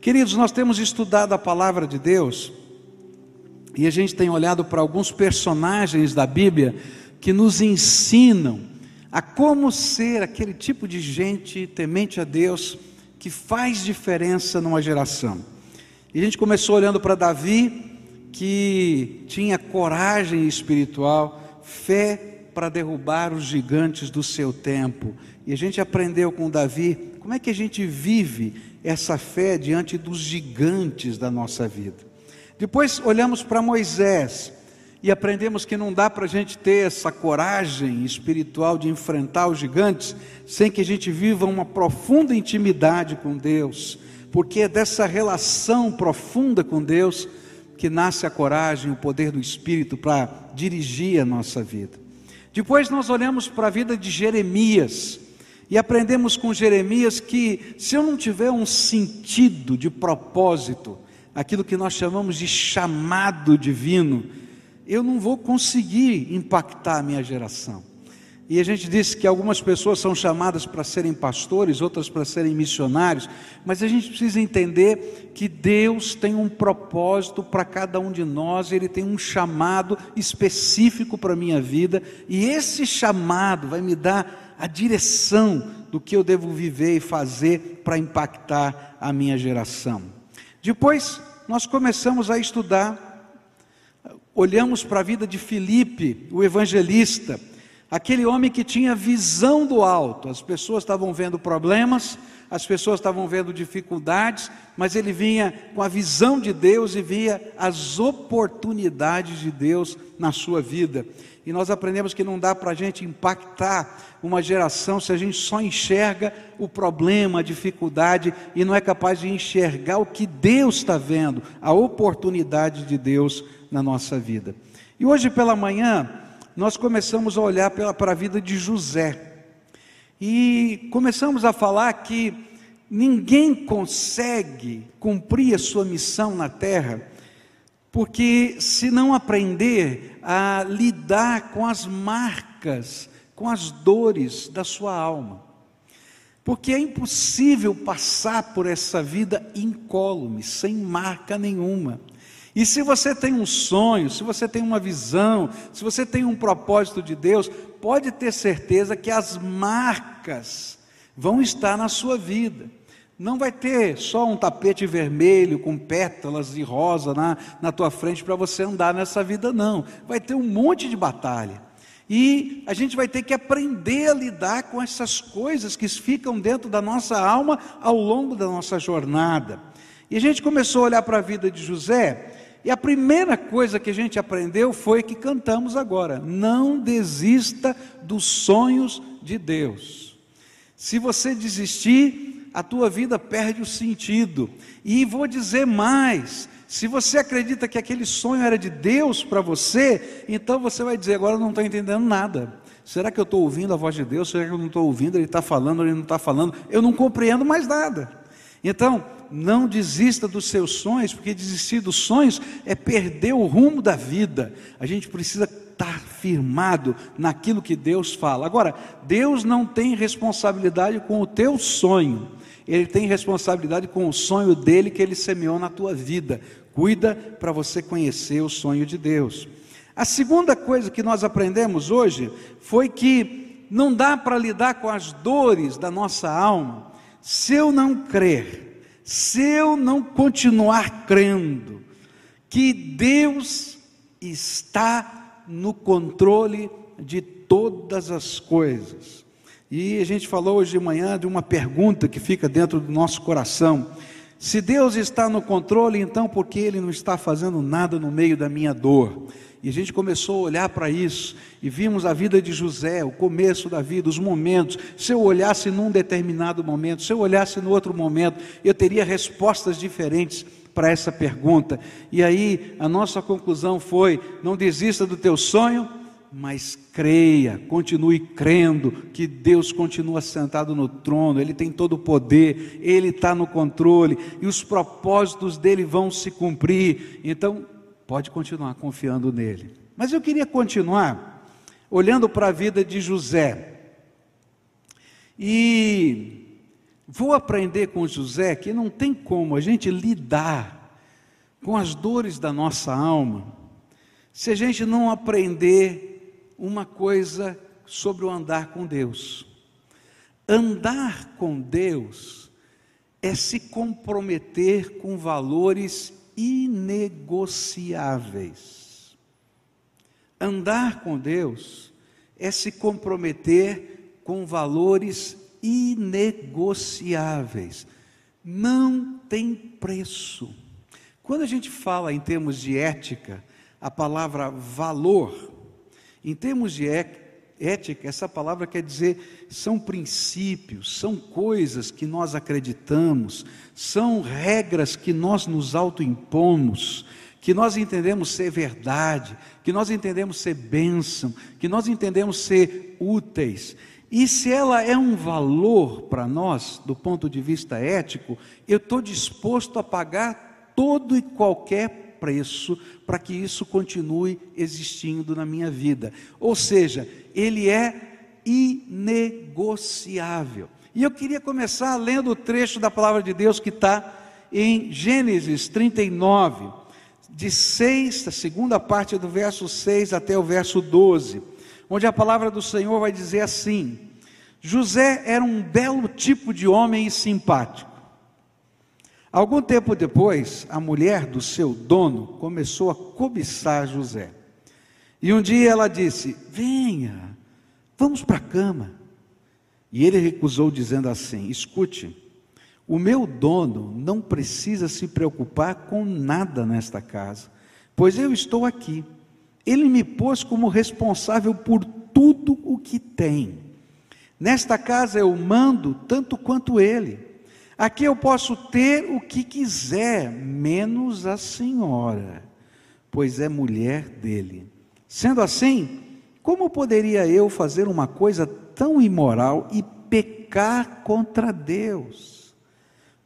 Queridos, nós temos estudado a palavra de Deus e a gente tem olhado para alguns personagens da Bíblia que nos ensinam a como ser aquele tipo de gente temente a Deus que faz diferença numa geração. E a gente começou olhando para Davi, que tinha coragem espiritual, fé para derrubar os gigantes do seu tempo. E a gente aprendeu com Davi como é que a gente vive essa fé diante dos gigantes da nossa vida. Depois olhamos para Moisés e aprendemos que não dá para a gente ter essa coragem espiritual de enfrentar os gigantes sem que a gente viva uma profunda intimidade com Deus, porque é dessa relação profunda com Deus que nasce a coragem, o poder do Espírito para dirigir a nossa vida. Depois nós olhamos para a vida de Jeremias e aprendemos com Jeremias que se eu não tiver um sentido de propósito, aquilo que nós chamamos de chamado divino, eu não vou conseguir impactar a minha geração. E a gente disse que algumas pessoas são chamadas para serem pastores, outras para serem missionários, mas a gente precisa entender que Deus tem um propósito para cada um de nós, Ele tem um chamado específico para a minha vida, e esse chamado vai me dar a direção do que eu devo viver e fazer para impactar a minha geração. Depois, nós começamos a estudar olhamos para a vida de Filipe, o evangelista, aquele homem que tinha visão do alto. As pessoas estavam vendo problemas, as pessoas estavam vendo dificuldades, mas ele vinha com a visão de Deus e via as oportunidades de Deus na sua vida. E nós aprendemos que não dá para a gente impactar uma geração se a gente só enxerga o problema, a dificuldade e não é capaz de enxergar o que Deus está vendo, a oportunidade de Deus na nossa vida. E hoje pela manhã, nós começamos a olhar para a vida de José. E começamos a falar que ninguém consegue cumprir a sua missão na terra, porque se não aprender a lidar com as marcas, com as dores da sua alma. Porque é impossível passar por essa vida incólume, sem marca nenhuma. E se você tem um sonho, se você tem uma visão, se você tem um propósito de Deus, pode ter certeza que as marcas vão estar na sua vida. Não vai ter só um tapete vermelho com pétalas de rosa na, na tua frente para você andar nessa vida, não. Vai ter um monte de batalha. E a gente vai ter que aprender a lidar com essas coisas que ficam dentro da nossa alma ao longo da nossa jornada. E a gente começou a olhar para a vida de José e a primeira coisa que a gente aprendeu foi que cantamos agora: não desista dos sonhos de Deus. Se você desistir, a tua vida perde o sentido. E vou dizer mais: se você acredita que aquele sonho era de Deus para você, então você vai dizer: agora eu não estou entendendo nada. Será que eu estou ouvindo a voz de Deus? Será que eu não estou ouvindo? Ele está falando, ele não está falando. Eu não compreendo mais nada. Então, não desista dos seus sonhos, porque desistir dos sonhos é perder o rumo da vida. A gente precisa estar firmado naquilo que Deus fala. Agora, Deus não tem responsabilidade com o teu sonho, Ele tem responsabilidade com o sonho dele que Ele semeou na tua vida. Cuida para você conhecer o sonho de Deus. A segunda coisa que nós aprendemos hoje foi que não dá para lidar com as dores da nossa alma se eu não crer se eu não continuar crendo que Deus está no controle de todas as coisas. E a gente falou hoje de manhã de uma pergunta que fica dentro do nosso coração. Se Deus está no controle, então por que Ele não está fazendo nada no meio da minha dor? E a gente começou a olhar para isso e vimos a vida de José, o começo da vida, os momentos. Se eu olhasse num determinado momento, se eu olhasse no outro momento, eu teria respostas diferentes para essa pergunta. E aí a nossa conclusão foi: não desista do teu sonho, mas creia, continue crendo que Deus continua sentado no trono, Ele tem todo o poder, Ele está no controle e os propósitos dele vão se cumprir. Então, pode continuar confiando nele. Mas eu queria continuar olhando para a vida de José. E vou aprender com José que não tem como a gente lidar com as dores da nossa alma se a gente não aprender uma coisa sobre o andar com Deus. Andar com Deus é se comprometer com valores inegociáveis. Andar com Deus é se comprometer com valores inegociáveis. Não tem preço. Quando a gente fala em termos de ética, a palavra valor, em termos de ética, essa palavra quer dizer são princípios, são coisas que nós acreditamos, são regras que nós nos autoimpomos, que nós entendemos ser verdade, que nós entendemos ser bênção, que nós entendemos ser úteis. E se ela é um valor para nós, do ponto de vista ético, eu estou disposto a pagar todo e qualquer preço para que isso continue existindo na minha vida. Ou seja, ele é inegociável. E eu queria começar lendo o trecho da palavra de Deus que está em Gênesis 39, de 6, a segunda parte do verso 6 até o verso 12 onde a palavra do Senhor vai dizer assim: José era um belo tipo de homem e simpático. Algum tempo depois, a mulher do seu dono começou a cobiçar José. E um dia ela disse: Venha, vamos para a cama. E ele recusou, dizendo assim: Escute, o meu dono não precisa se preocupar com nada nesta casa, pois eu estou aqui. Ele me pôs como responsável por tudo o que tem. Nesta casa eu mando tanto quanto ele. Aqui eu posso ter o que quiser, menos a senhora, pois é mulher dele. Sendo assim, como poderia eu fazer uma coisa tão imoral e pecar contra Deus?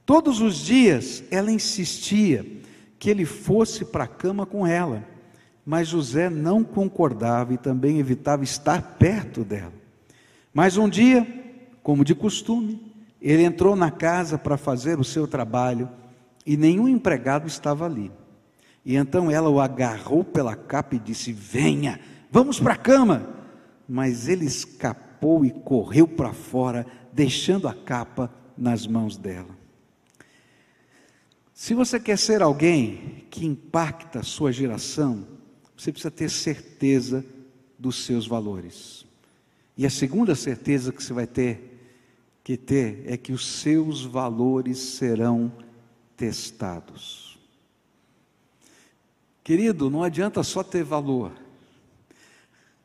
Todos os dias ela insistia que ele fosse para a cama com ela. Mas José não concordava e também evitava estar perto dela. Mas um dia, como de costume, ele entrou na casa para fazer o seu trabalho e nenhum empregado estava ali. E então ela o agarrou pela capa e disse: Venha, vamos para a cama. Mas ele escapou e correu para fora, deixando a capa nas mãos dela. Se você quer ser alguém que impacta a sua geração, você precisa ter certeza dos seus valores. E a segunda certeza que você vai ter que ter é que os seus valores serão testados. Querido, não adianta só ter valor.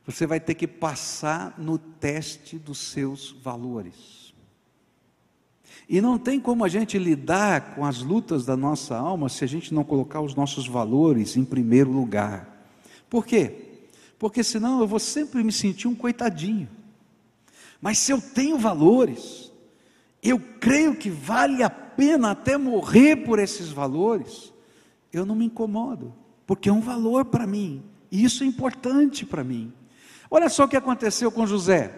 Você vai ter que passar no teste dos seus valores. E não tem como a gente lidar com as lutas da nossa alma se a gente não colocar os nossos valores em primeiro lugar. Por quê? Porque senão eu vou sempre me sentir um coitadinho. Mas se eu tenho valores, eu creio que vale a pena até morrer por esses valores, eu não me incomodo, porque é um valor para mim, e isso é importante para mim. Olha só o que aconteceu com José.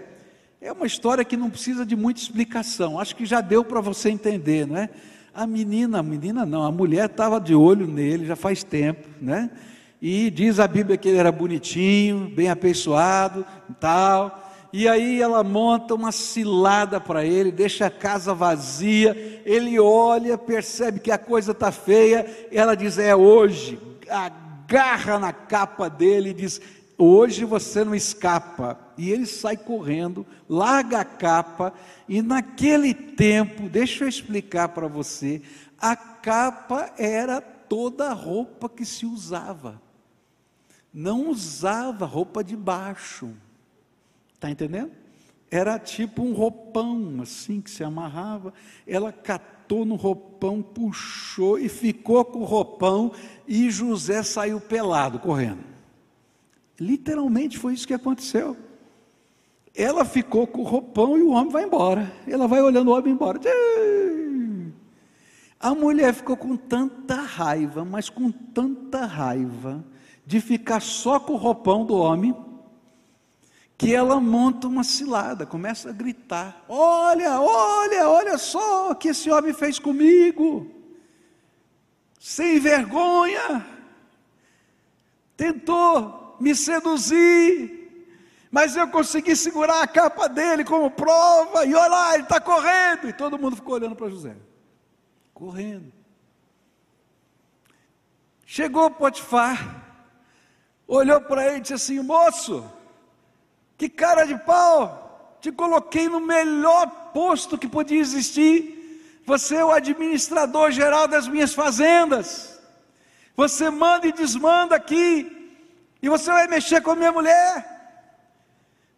É uma história que não precisa de muita explicação, acho que já deu para você entender, não é? A menina, a menina não, a mulher estava de olho nele já faz tempo, né? E diz a Bíblia que ele era bonitinho, bem apessoado tal. E aí ela monta uma cilada para ele, deixa a casa vazia. Ele olha, percebe que a coisa está feia. ela diz: É hoje. Agarra na capa dele e diz: Hoje você não escapa. E ele sai correndo, larga a capa. E naquele tempo, deixa eu explicar para você: a capa era toda a roupa que se usava não usava roupa de baixo. Está entendendo? Era tipo um roupão, assim, que se amarrava. Ela catou no roupão, puxou e ficou com o roupão, e José saiu pelado, correndo. Literalmente foi isso que aconteceu. Ela ficou com o roupão e o homem vai embora. Ela vai olhando o homem embora. A mulher ficou com tanta raiva, mas com tanta raiva, de ficar só com o roupão do homem, que ela monta uma cilada, começa a gritar: Olha, olha, olha só o que esse homem fez comigo, sem vergonha, tentou me seduzir, mas eu consegui segurar a capa dele como prova, e olha lá, ele está correndo, e todo mundo ficou olhando para José, correndo. Chegou Potifar, olhou para ele e disse assim: Moço, que cara de pau, te coloquei no melhor posto que podia existir. Você é o administrador geral das minhas fazendas. Você manda e desmanda aqui. E você vai mexer com a minha mulher.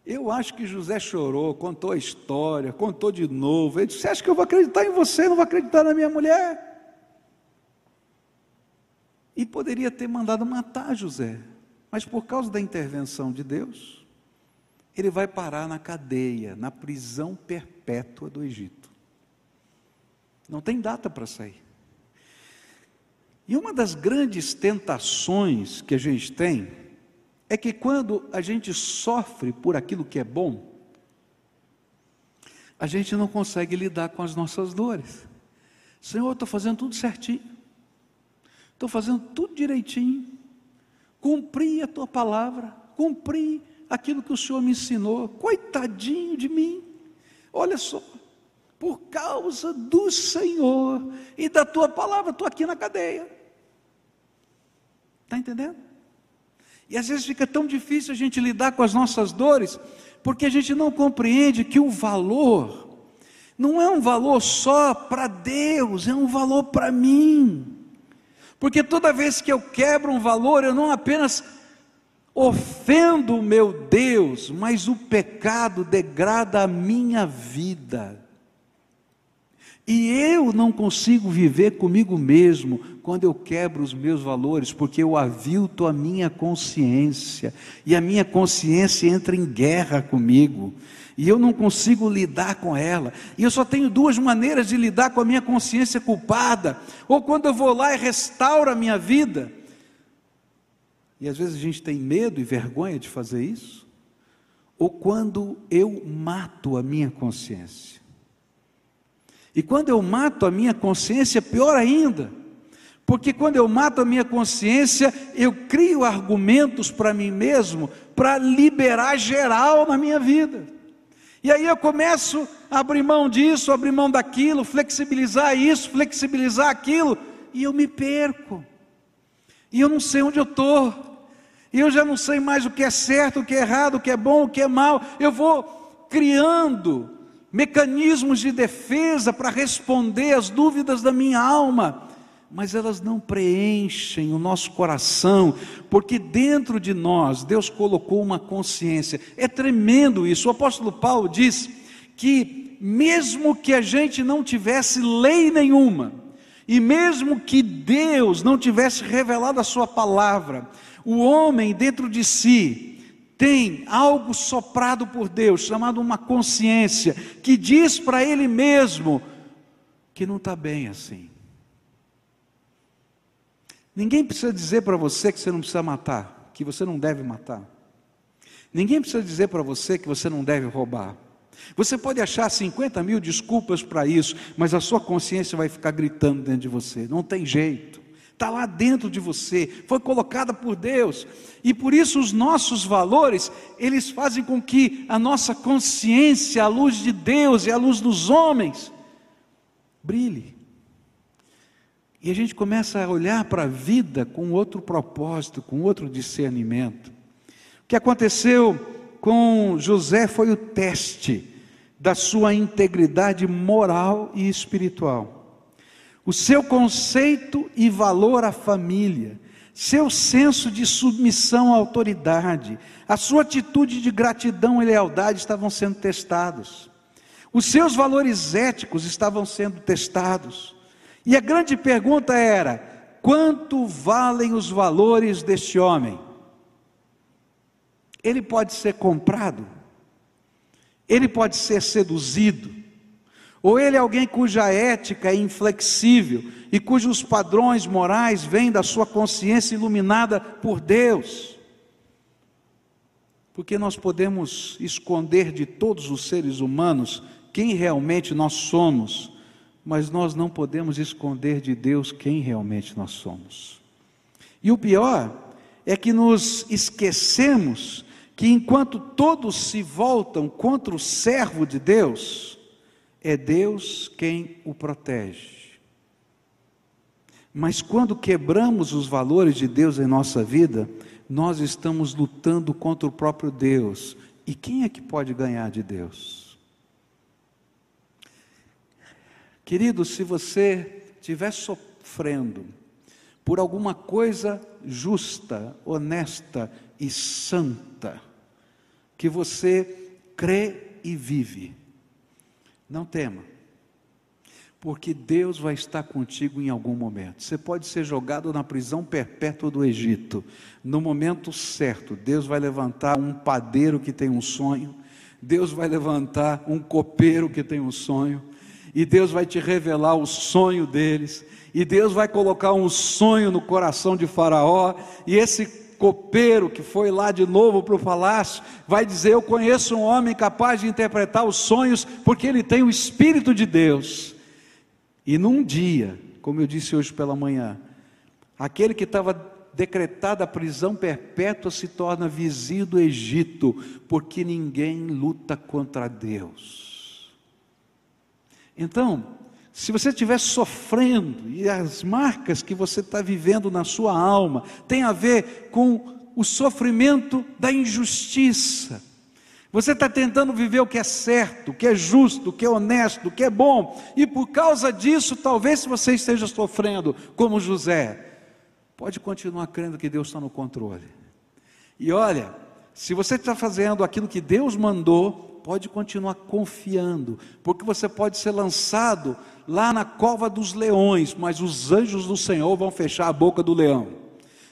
Eu acho que José chorou, contou a história, contou de novo. Ele disse: Você acha que eu vou acreditar em você, não vou acreditar na minha mulher? E poderia ter mandado matar José, mas por causa da intervenção de Deus, ele vai parar na cadeia, na prisão perpétua do Egito. Não tem data para sair. E uma das grandes tentações que a gente tem é que quando a gente sofre por aquilo que é bom, a gente não consegue lidar com as nossas dores. Senhor, estou fazendo tudo certinho, estou fazendo tudo direitinho, cumpri a tua palavra, cumpri aquilo que o Senhor me ensinou. Coitadinho de mim. Olha só, por causa do Senhor e da tua palavra, estou aqui na cadeia. Está entendendo? E às vezes fica tão difícil a gente lidar com as nossas dores, porque a gente não compreende que o valor não é um valor só para Deus, é um valor para mim. Porque toda vez que eu quebro um valor, eu não apenas ofendo o meu Deus, mas o pecado degrada a minha vida. E eu não consigo viver comigo mesmo quando eu quebro os meus valores, porque eu avilto a minha consciência, e a minha consciência entra em guerra comigo, e eu não consigo lidar com ela. E eu só tenho duas maneiras de lidar com a minha consciência culpada: ou quando eu vou lá e restauro a minha vida, e às vezes a gente tem medo e vergonha de fazer isso. Ou quando eu mato a minha consciência. E quando eu mato a minha consciência, pior ainda. Porque quando eu mato a minha consciência, eu crio argumentos para mim mesmo para liberar geral na minha vida. E aí eu começo a abrir mão disso, abrir mão daquilo, flexibilizar isso, flexibilizar aquilo, e eu me perco. E eu não sei onde eu estou e eu já não sei mais o que é certo, o que é errado, o que é bom, o que é mal. Eu vou criando mecanismos de defesa para responder às dúvidas da minha alma, mas elas não preenchem o nosso coração, porque dentro de nós Deus colocou uma consciência. É tremendo isso. O apóstolo Paulo diz que mesmo que a gente não tivesse lei nenhuma, e mesmo que Deus não tivesse revelado a sua palavra, o homem dentro de si tem algo soprado por Deus, chamado uma consciência, que diz para ele mesmo que não está bem assim. Ninguém precisa dizer para você que você não precisa matar, que você não deve matar. Ninguém precisa dizer para você que você não deve roubar. Você pode achar 50 mil desculpas para isso, mas a sua consciência vai ficar gritando dentro de você. Não tem jeito está lá dentro de você, foi colocada por Deus. E por isso os nossos valores, eles fazem com que a nossa consciência, a luz de Deus e a luz dos homens, brilhe. E a gente começa a olhar para a vida com outro propósito, com outro discernimento. O que aconteceu com José foi o teste da sua integridade moral e espiritual o seu conceito e valor à família, seu senso de submissão à autoridade, a sua atitude de gratidão e lealdade estavam sendo testados. Os seus valores éticos estavam sendo testados. E a grande pergunta era: quanto valem os valores deste homem? Ele pode ser comprado, ele pode ser seduzido, ou ele é alguém cuja ética é inflexível e cujos padrões morais vêm da sua consciência iluminada por Deus. Porque nós podemos esconder de todos os seres humanos quem realmente nós somos, mas nós não podemos esconder de Deus quem realmente nós somos. E o pior é que nos esquecemos que enquanto todos se voltam contra o servo de Deus, é Deus quem o protege. Mas quando quebramos os valores de Deus em nossa vida, nós estamos lutando contra o próprio Deus. E quem é que pode ganhar de Deus? Querido, se você estiver sofrendo por alguma coisa justa, honesta e santa, que você crê e vive, não tema porque Deus vai estar contigo em algum momento. Você pode ser jogado na prisão perpétua do Egito. No momento certo, Deus vai levantar um padeiro que tem um sonho, Deus vai levantar um copeiro que tem um sonho, e Deus vai te revelar o sonho deles, e Deus vai colocar um sonho no coração de Faraó, e esse copeiro que foi lá de novo para o palácio, vai dizer: Eu conheço um homem capaz de interpretar os sonhos, porque ele tem o Espírito de Deus. E num dia, como eu disse hoje pela manhã, aquele que estava decretada a prisão perpétua se torna vizinho do Egito, porque ninguém luta contra Deus. Então, se você estiver sofrendo e as marcas que você está vivendo na sua alma tem a ver com o sofrimento da injustiça, você está tentando viver o que é certo, o que é justo, o que é honesto, o que é bom, e por causa disso, talvez você esteja sofrendo, como José, pode continuar crendo que Deus está no controle. E olha, se você está fazendo aquilo que Deus mandou, pode continuar confiando, porque você pode ser lançado lá na cova dos leões, mas os anjos do Senhor vão fechar a boca do leão.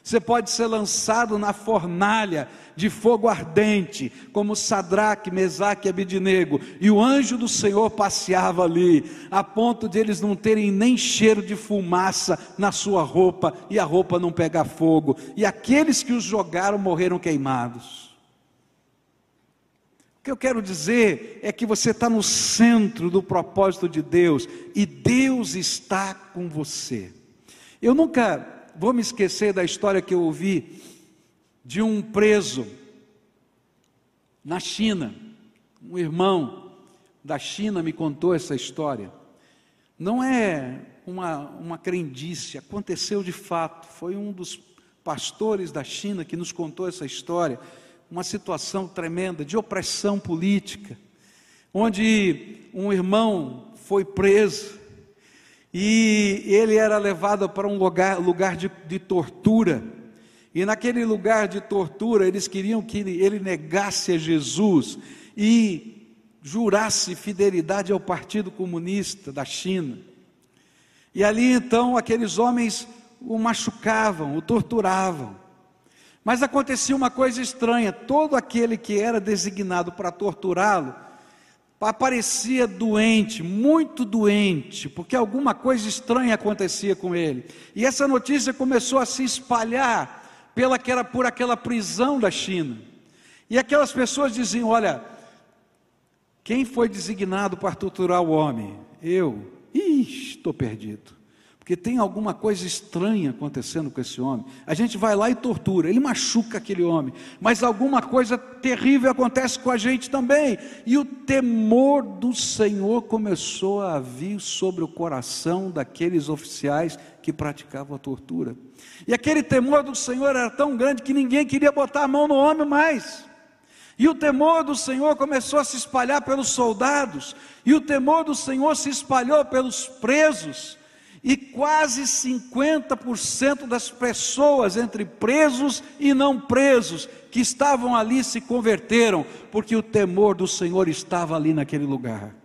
Você pode ser lançado na fornalha de fogo ardente, como Sadraque, Mesaque e Abidinego, e o anjo do Senhor passeava ali, a ponto de eles não terem nem cheiro de fumaça na sua roupa e a roupa não pegar fogo, e aqueles que os jogaram morreram queimados. Que eu quero dizer é que você está no centro do propósito de Deus e Deus está com você. Eu nunca vou me esquecer da história que eu ouvi de um preso na China. Um irmão da China me contou essa história. Não é uma, uma crendice, aconteceu de fato. Foi um dos pastores da China que nos contou essa história. Uma situação tremenda de opressão política, onde um irmão foi preso e ele era levado para um lugar, lugar de, de tortura. E naquele lugar de tortura, eles queriam que ele, negasse a Jesus e jurasse fidelidade ao Partido Comunista da China. E ali então aqueles homens o machucavam, o torturavam. Mas acontecia uma coisa estranha: todo aquele que era designado para torturá-lo aparecia doente, muito doente, porque alguma coisa estranha acontecia com ele. E essa notícia começou a se espalhar pela, por aquela prisão da China. E aquelas pessoas diziam: Olha, quem foi designado para torturar o homem? Eu. Ih, estou perdido porque tem alguma coisa estranha acontecendo com esse homem. A gente vai lá e tortura, ele machuca aquele homem, mas alguma coisa terrível acontece com a gente também. E o temor do Senhor começou a vir sobre o coração daqueles oficiais que praticavam a tortura. E aquele temor do Senhor era tão grande que ninguém queria botar a mão no homem mais. E o temor do Senhor começou a se espalhar pelos soldados, e o temor do Senhor se espalhou pelos presos, e quase 50% das pessoas, entre presos e não presos, que estavam ali se converteram, porque o temor do Senhor estava ali naquele lugar.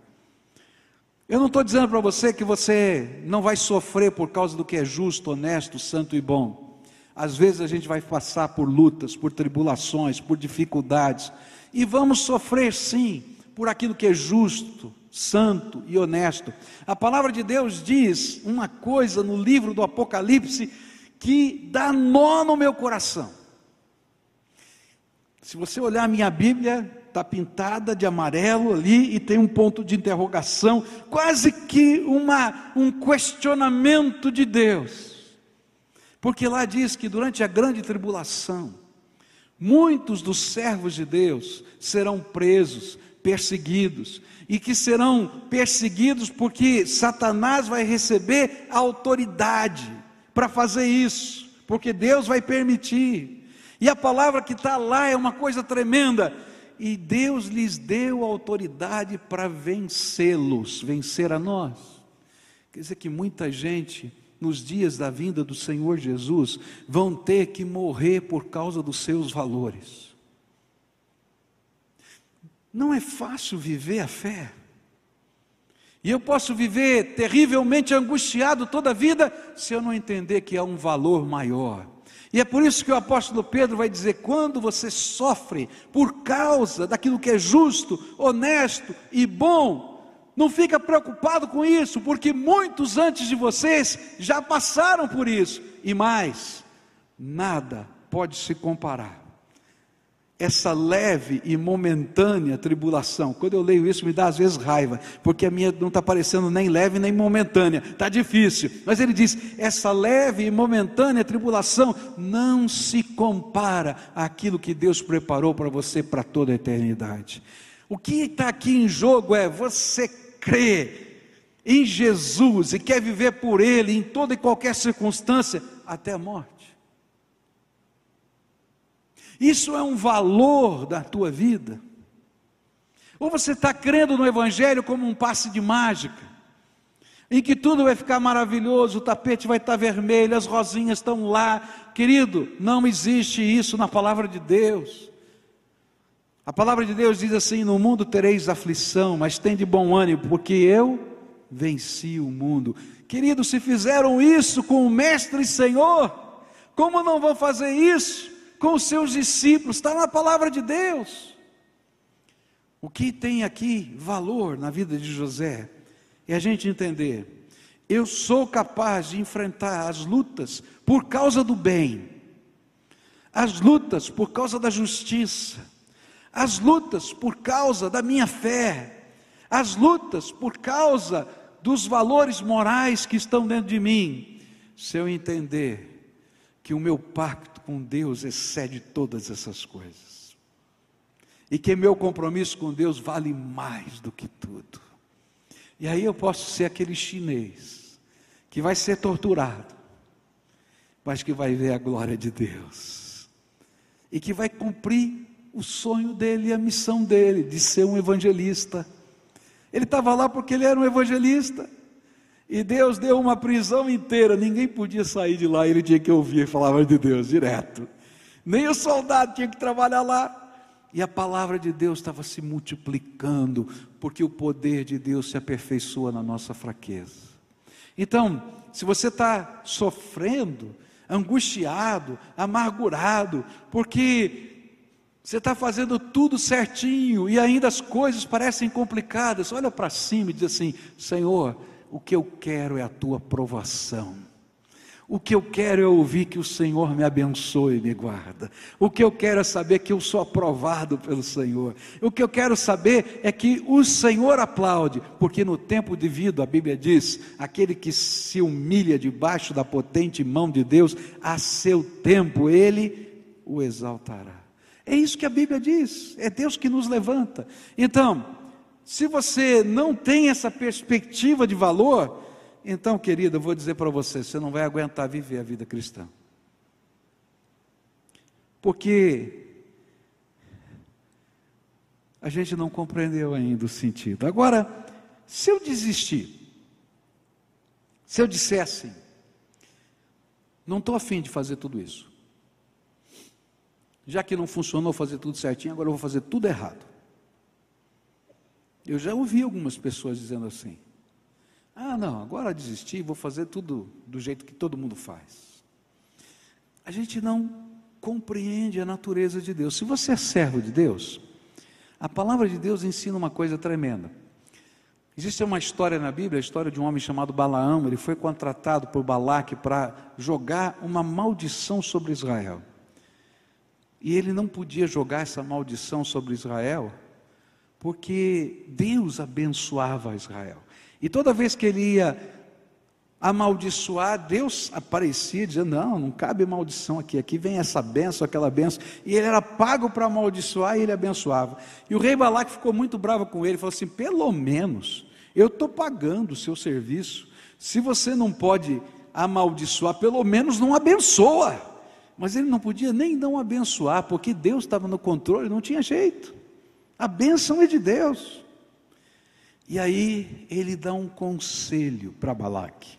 Eu não estou dizendo para você que você não vai sofrer por causa do que é justo, honesto, santo e bom. Às vezes a gente vai passar por lutas, por tribulações, por dificuldades, e vamos sofrer sim por aquilo que é justo, santo e honesto. A palavra de Deus diz uma coisa no livro do Apocalipse que dá nó no meu coração. Se você olhar a minha Bíblia, está pintada de amarelo ali e tem um ponto de interrogação, quase que uma, um questionamento de Deus. Porque lá diz que durante a grande tribulação, muitos dos servos de Deus serão presos, perseguidos, e que serão perseguidos porque Satanás vai receber autoridade para fazer isso, porque Deus vai permitir. E a palavra que está lá é uma coisa tremenda. E Deus lhes deu autoridade para vencê-los, vencer a nós. Quer dizer que muita gente, nos dias da vinda do Senhor Jesus, vão ter que morrer por causa dos seus valores. Não é fácil viver a fé. E eu posso viver terrivelmente angustiado toda a vida se eu não entender que há um valor maior. E é por isso que o apóstolo Pedro vai dizer: quando você sofre por causa daquilo que é justo, honesto e bom, não fica preocupado com isso, porque muitos antes de vocês já passaram por isso, e mais, nada pode se comparar essa leve e momentânea tribulação. Quando eu leio isso, me dá às vezes raiva, porque a minha não está parecendo nem leve nem momentânea, está difícil. Mas ele diz: essa leve e momentânea tribulação não se compara àquilo que Deus preparou para você para toda a eternidade. O que está aqui em jogo é você crê em Jesus e quer viver por Ele em toda e qualquer circunstância até a morte. Isso é um valor da tua vida? Ou você está crendo no Evangelho como um passe de mágica, em que tudo vai ficar maravilhoso, o tapete vai estar vermelho, as rosinhas estão lá. Querido, não existe isso na palavra de Deus. A palavra de Deus diz assim: No mundo tereis aflição, mas tem de bom ânimo, porque eu venci o mundo. Querido, se fizeram isso com o Mestre e Senhor, como não vão fazer isso com os seus discípulos, está na palavra de Deus. O que tem aqui valor na vida de José é a gente entender: eu sou capaz de enfrentar as lutas por causa do bem, as lutas por causa da justiça, as lutas por causa da minha fé, as lutas por causa dos valores morais que estão dentro de mim, se eu entender que o meu pacto com Deus excede todas essas coisas. E que meu compromisso com Deus vale mais do que tudo. E aí eu posso ser aquele chinês que vai ser torturado, mas que vai ver a glória de Deus. E que vai cumprir o sonho dele a missão dele de ser um evangelista. Ele estava lá porque ele era um evangelista. E Deus deu uma prisão inteira, ninguém podia sair de lá, ele tinha que ouvir a palavra de Deus direto. Nem o soldado tinha que trabalhar lá. E a palavra de Deus estava se multiplicando, porque o poder de Deus se aperfeiçoa na nossa fraqueza. Então, se você está sofrendo, angustiado, amargurado, porque você está fazendo tudo certinho e ainda as coisas parecem complicadas, olha para cima e diz assim: Senhor, o que eu quero é a tua provação. O que eu quero é ouvir que o Senhor me abençoe e me guarda. O que eu quero é saber que eu sou aprovado pelo Senhor. O que eu quero saber é que o Senhor aplaude, porque no tempo devido, a Bíblia diz: aquele que se humilha debaixo da potente mão de Deus, a seu tempo ele o exaltará. É isso que a Bíblia diz, é Deus que nos levanta. Então, se você não tem essa perspectiva de valor, então, querida, eu vou dizer para você: você não vai aguentar viver a vida cristã. Porque a gente não compreendeu ainda o sentido. Agora, se eu desistir, se eu dissesse, não estou afim de fazer tudo isso, já que não funcionou fazer tudo certinho, agora eu vou fazer tudo errado. Eu já ouvi algumas pessoas dizendo assim: ah, não, agora desisti, vou fazer tudo do jeito que todo mundo faz. A gente não compreende a natureza de Deus. Se você é servo de Deus, a palavra de Deus ensina uma coisa tremenda. Existe uma história na Bíblia, a história de um homem chamado Balaão, ele foi contratado por Balaque para jogar uma maldição sobre Israel. E ele não podia jogar essa maldição sobre Israel, porque Deus abençoava Israel. E toda vez que ele ia amaldiçoar, Deus aparecia dizendo: Não, não cabe maldição aqui, aqui vem essa benção, aquela benção. E ele era pago para amaldiçoar e ele abençoava. E o rei Balaque ficou muito bravo com ele, falou assim: Pelo menos eu estou pagando o seu serviço. Se você não pode amaldiçoar, pelo menos não abençoa. Mas ele não podia nem não abençoar, porque Deus estava no controle, não tinha jeito. A bênção é de Deus. E aí ele dá um conselho para Balaque.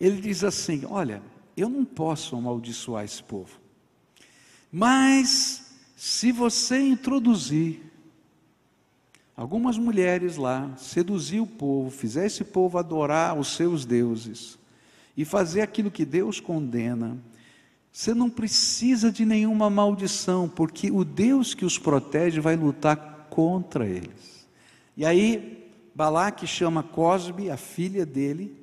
Ele diz assim: Olha, eu não posso amaldiçoar esse povo, mas se você introduzir algumas mulheres lá, seduzir o povo, fizer esse povo adorar os seus deuses e fazer aquilo que Deus condena, você não precisa de nenhuma maldição, porque o Deus que os protege vai lutar contra eles. E aí, Balaque chama Cosbe, a filha dele,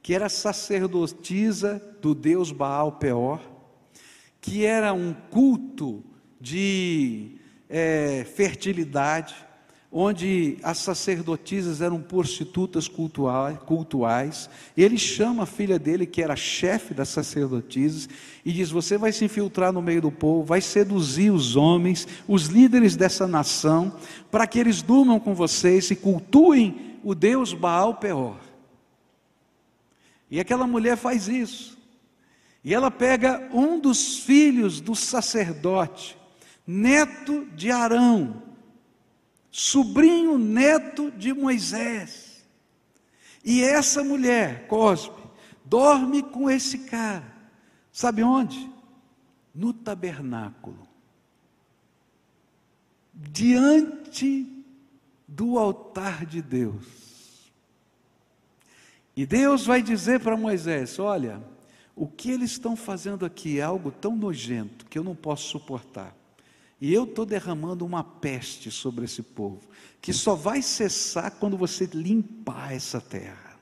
que era sacerdotisa do deus Baal Peor, que era um culto de é, fertilidade, onde as sacerdotisas eram prostitutas cultuais. Ele chama a filha dele, que era chefe das sacerdotisas, e diz: Você vai se infiltrar no meio do povo, vai seduzir os homens, os líderes dessa nação, para que eles durmam com vocês e cultuem o Deus Baal Peor. E aquela mulher faz isso. E ela pega um dos filhos do sacerdote, neto de Arão, sobrinho neto de Moisés. E essa mulher, Cosme, dorme com esse cara. Sabe onde? No tabernáculo. Diante do altar de Deus. E Deus vai dizer para Moisés: Olha, o que eles estão fazendo aqui é algo tão nojento que eu não posso suportar. E eu estou derramando uma peste sobre esse povo, que só vai cessar quando você limpar essa terra.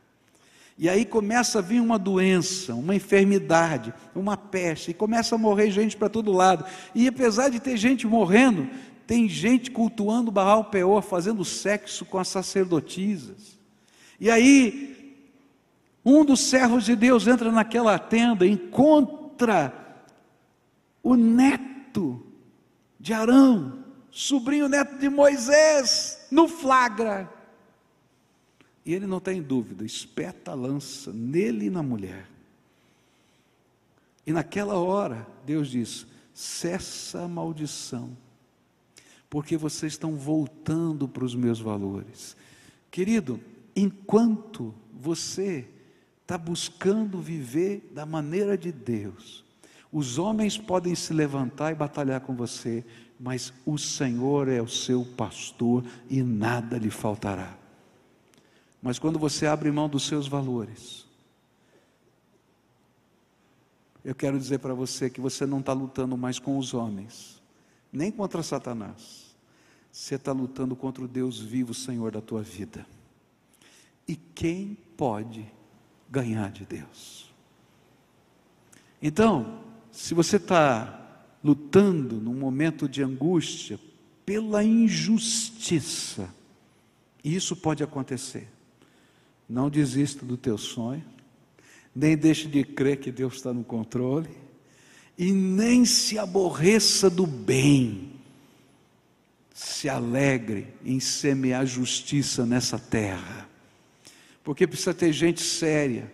E aí começa a vir uma doença, uma enfermidade, uma peste, e começa a morrer gente para todo lado. E apesar de ter gente morrendo, tem gente cultuando Baal Peor, fazendo sexo com as sacerdotisas. E aí um dos servos de Deus entra naquela tenda, encontra o neto de Arão, sobrinho neto de Moisés, no flagra. E ele não tem dúvida, espeta a lança nele e na mulher. E naquela hora, Deus diz: cessa a maldição, porque vocês estão voltando para os meus valores. Querido, enquanto você está buscando viver da maneira de Deus. Os homens podem se levantar e batalhar com você, mas o Senhor é o seu pastor e nada lhe faltará. Mas quando você abre mão dos seus valores, eu quero dizer para você que você não está lutando mais com os homens, nem contra Satanás. Você está lutando contra o Deus vivo, Senhor da tua vida. E quem pode ganhar de Deus. Então, se você está lutando num momento de angústia pela injustiça, isso pode acontecer. Não desista do teu sonho, nem deixe de crer que Deus está no controle, e nem se aborreça do bem. Se alegre em semear justiça nessa terra porque precisa ter gente séria,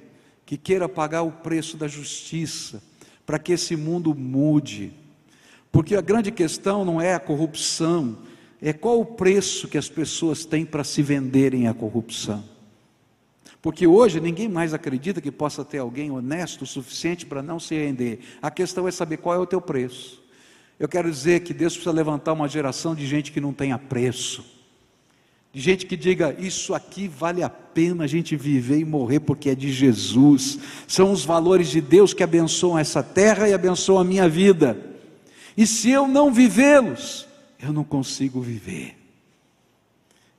que queira pagar o preço da justiça, para que esse mundo mude. Porque a grande questão não é a corrupção, é qual o preço que as pessoas têm para se venderem à corrupção. Porque hoje ninguém mais acredita que possa ter alguém honesto o suficiente para não se render. A questão é saber qual é o teu preço. Eu quero dizer que Deus precisa levantar uma geração de gente que não tenha preço de gente que diga: Isso aqui vale a pena a gente viver e morrer porque é de Jesus. São os valores de Deus que abençoam essa terra e abençoam a minha vida. E se eu não vivê-los, eu não consigo viver.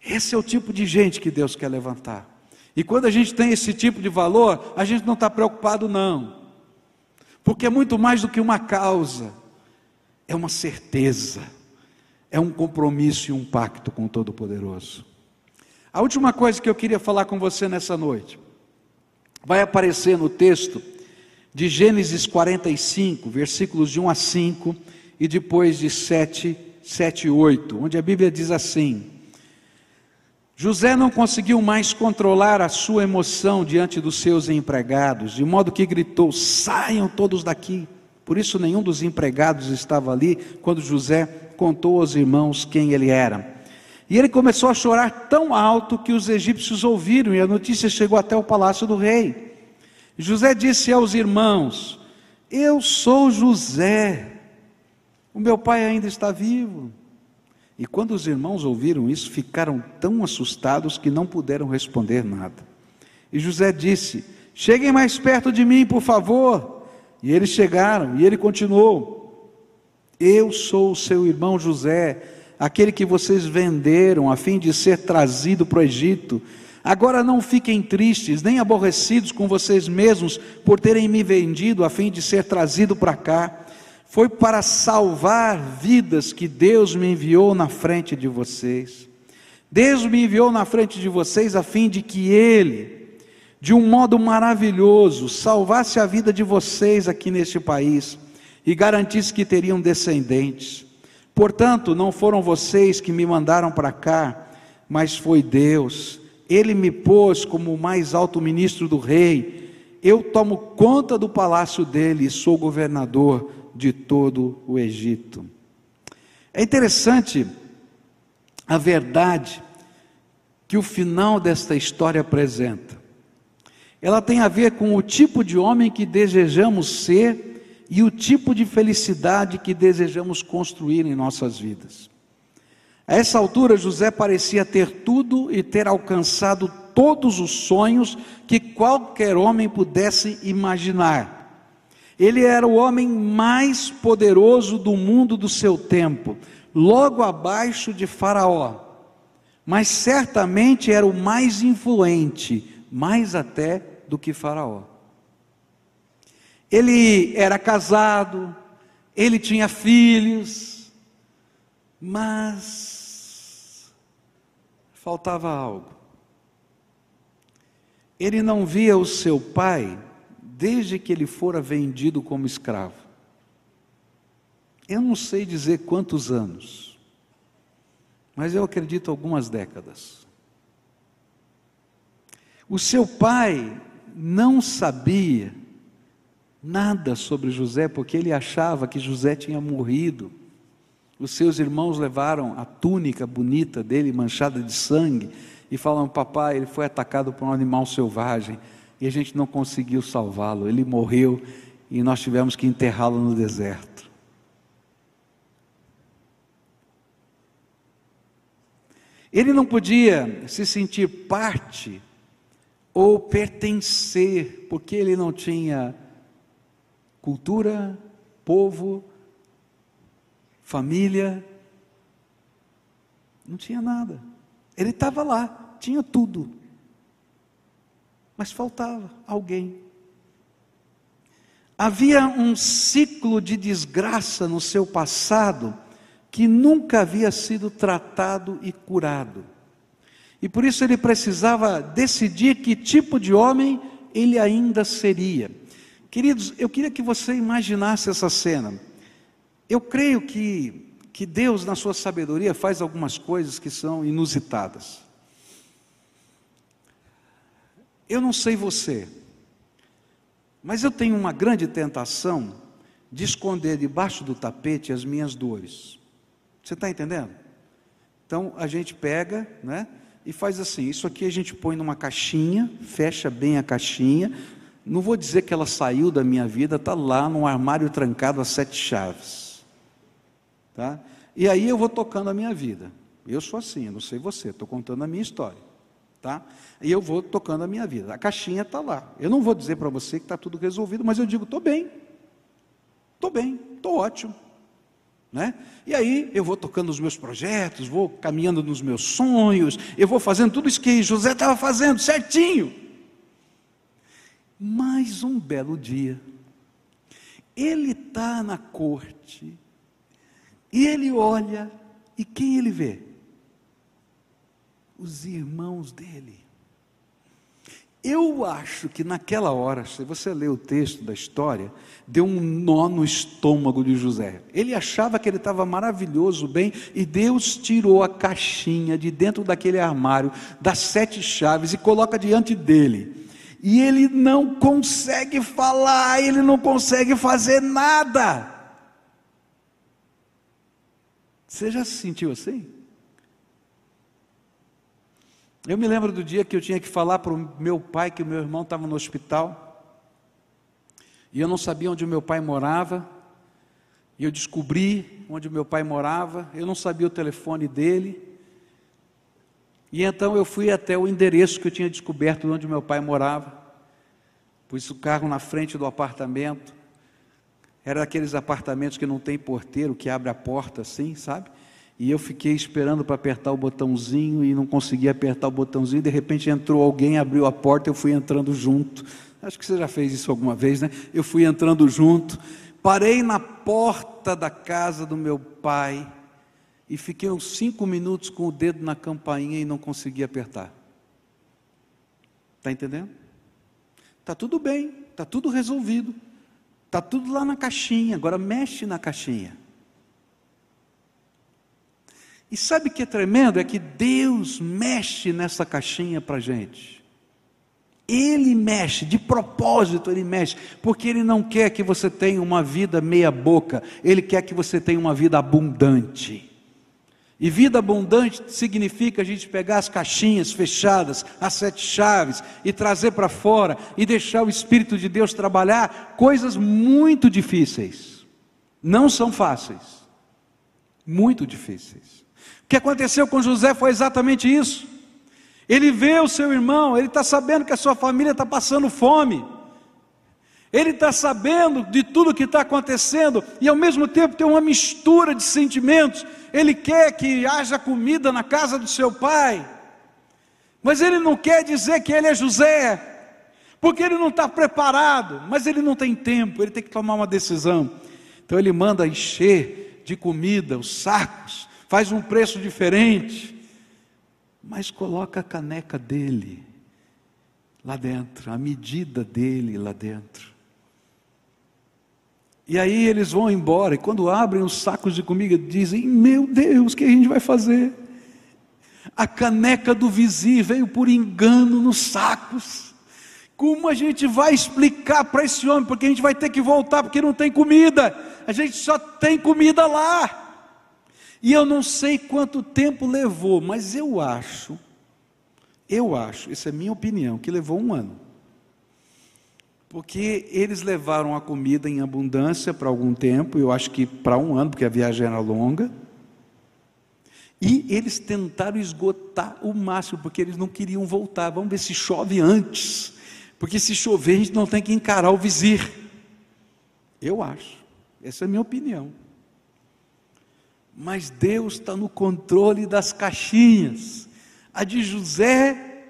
Esse é o tipo de gente que Deus quer levantar. E quando a gente tem esse tipo de valor, a gente não está preocupado, não. Porque é muito mais do que uma causa, é uma certeza, é um compromisso e um pacto com o Todo-Poderoso. A última coisa que eu queria falar com você nessa noite vai aparecer no texto de Gênesis 45, versículos de 1 a 5 e depois de 7, 7 e 8, onde a Bíblia diz assim: José não conseguiu mais controlar a sua emoção diante dos seus empregados, de modo que gritou: Saiam todos daqui. Por isso, nenhum dos empregados estava ali quando José contou aos irmãos quem ele era. E ele começou a chorar tão alto que os egípcios ouviram, e a notícia chegou até o palácio do rei. José disse aos irmãos: Eu sou José, o meu pai ainda está vivo. E quando os irmãos ouviram isso, ficaram tão assustados que não puderam responder nada. E José disse: Cheguem mais perto de mim, por favor. E eles chegaram, e ele continuou: Eu sou o seu irmão José, aquele que vocês venderam a fim de ser trazido para o Egito. Agora não fiquem tristes, nem aborrecidos com vocês mesmos por terem me vendido a fim de ser trazido para cá. Foi para salvar vidas que Deus me enviou na frente de vocês. Deus me enviou na frente de vocês a fim de que Ele, de um modo maravilhoso, salvasse a vida de vocês aqui neste país e garantisse que teriam descendentes. Portanto, não foram vocês que me mandaram para cá, mas foi Deus ele me pôs como o mais alto ministro do rei, eu tomo conta do palácio dele e sou governador de todo o Egito. É interessante a verdade que o final desta história apresenta. Ela tem a ver com o tipo de homem que desejamos ser e o tipo de felicidade que desejamos construir em nossas vidas. A essa altura, José parecia ter tudo e ter alcançado todos os sonhos que qualquer homem pudesse imaginar. Ele era o homem mais poderoso do mundo do seu tempo, logo abaixo de Faraó, mas certamente era o mais influente, mais até do que Faraó. Ele era casado, ele tinha filhos, mas faltava algo. Ele não via o seu pai desde que ele fora vendido como escravo. Eu não sei dizer quantos anos, mas eu acredito algumas décadas. O seu pai não sabia nada sobre José, porque ele achava que José tinha morrido os seus irmãos levaram a túnica bonita dele, manchada de sangue, e falam: Papai, ele foi atacado por um animal selvagem e a gente não conseguiu salvá-lo. Ele morreu e nós tivemos que enterrá-lo no deserto. Ele não podia se sentir parte ou pertencer, porque ele não tinha cultura, povo, família, não tinha nada. Ele estava lá, tinha tudo. Mas faltava alguém. Havia um ciclo de desgraça no seu passado que nunca havia sido tratado e curado. E por isso ele precisava decidir que tipo de homem ele ainda seria. Queridos, eu queria que você imaginasse essa cena. Eu creio que, que Deus, na sua sabedoria, faz algumas coisas que são inusitadas. Eu não sei você, mas eu tenho uma grande tentação de esconder debaixo do tapete as minhas dores. Você está entendendo? Então a gente pega, né? E faz assim: isso aqui a gente põe numa caixinha, fecha bem a caixinha. Não vou dizer que ela saiu da minha vida, está lá no armário trancado a sete chaves. Tá? E aí eu vou tocando a minha vida. Eu sou assim, eu não sei você, estou contando a minha história. Tá? E eu vou tocando a minha vida. A caixinha está lá. Eu não vou dizer para você que está tudo resolvido, mas eu digo, estou bem. Estou bem, estou ótimo. Né? E aí eu vou tocando os meus projetos, vou caminhando nos meus sonhos, eu vou fazendo tudo isso que José estava fazendo, certinho. Mais um belo dia, ele está na corte, E ele olha, e quem ele vê? Os irmãos dele. Eu acho que naquela hora, se você ler o texto da história, deu um nó no estômago de José. Ele achava que ele estava maravilhoso, bem, e Deus tirou a caixinha de dentro daquele armário, das sete chaves, e coloca diante dele. E ele não consegue falar, ele não consegue fazer nada. Você já se sentiu assim? Eu me lembro do dia que eu tinha que falar para o meu pai que o meu irmão estava no hospital, e eu não sabia onde o meu pai morava, e eu descobri onde o meu pai morava, eu não sabia o telefone dele, e então eu fui até o endereço que eu tinha descoberto de onde meu pai morava, pus o carro na frente do apartamento, era aqueles apartamentos que não tem porteiro, que abre a porta assim, sabe? E eu fiquei esperando para apertar o botãozinho e não conseguia apertar o botãozinho. De repente entrou alguém, abriu a porta, eu fui entrando junto. Acho que você já fez isso alguma vez, né? Eu fui entrando junto, parei na porta da casa do meu pai e fiquei uns cinco minutos com o dedo na campainha e não consegui apertar. Está entendendo? Está tudo bem, está tudo resolvido, está tudo lá na caixinha. Agora mexe na caixinha. E sabe o que é tremendo? É que Deus mexe nessa caixinha para a gente. Ele mexe, de propósito ele mexe, porque ele não quer que você tenha uma vida meia-boca, ele quer que você tenha uma vida abundante. E vida abundante significa a gente pegar as caixinhas fechadas, as sete chaves, e trazer para fora, e deixar o Espírito de Deus trabalhar coisas muito difíceis. Não são fáceis, muito difíceis. O que aconteceu com José foi exatamente isso. Ele vê o seu irmão, ele está sabendo que a sua família está passando fome. Ele está sabendo de tudo que está acontecendo e ao mesmo tempo tem uma mistura de sentimentos. Ele quer que haja comida na casa do seu pai, mas ele não quer dizer que ele é José, porque ele não está preparado, mas ele não tem tempo, ele tem que tomar uma decisão. Então ele manda encher de comida os sacos faz um preço diferente, mas coloca a caneca dele lá dentro, a medida dele lá dentro. E aí eles vão embora, e quando abrem os sacos de comida, dizem: Meu Deus, o que a gente vai fazer? A caneca do vizinho veio por engano nos sacos. Como a gente vai explicar para esse homem? Porque a gente vai ter que voltar, porque não tem comida. A gente só tem comida lá. E eu não sei quanto tempo levou, mas eu acho, eu acho, essa é minha opinião, que levou um ano. Porque eles levaram a comida em abundância para algum tempo, eu acho que para um ano, porque a viagem era longa. E eles tentaram esgotar o máximo, porque eles não queriam voltar. Vamos ver se chove antes. Porque se chover, a gente não tem que encarar o vizir. Eu acho. Essa é a minha opinião. Mas Deus está no controle das caixinhas, a de José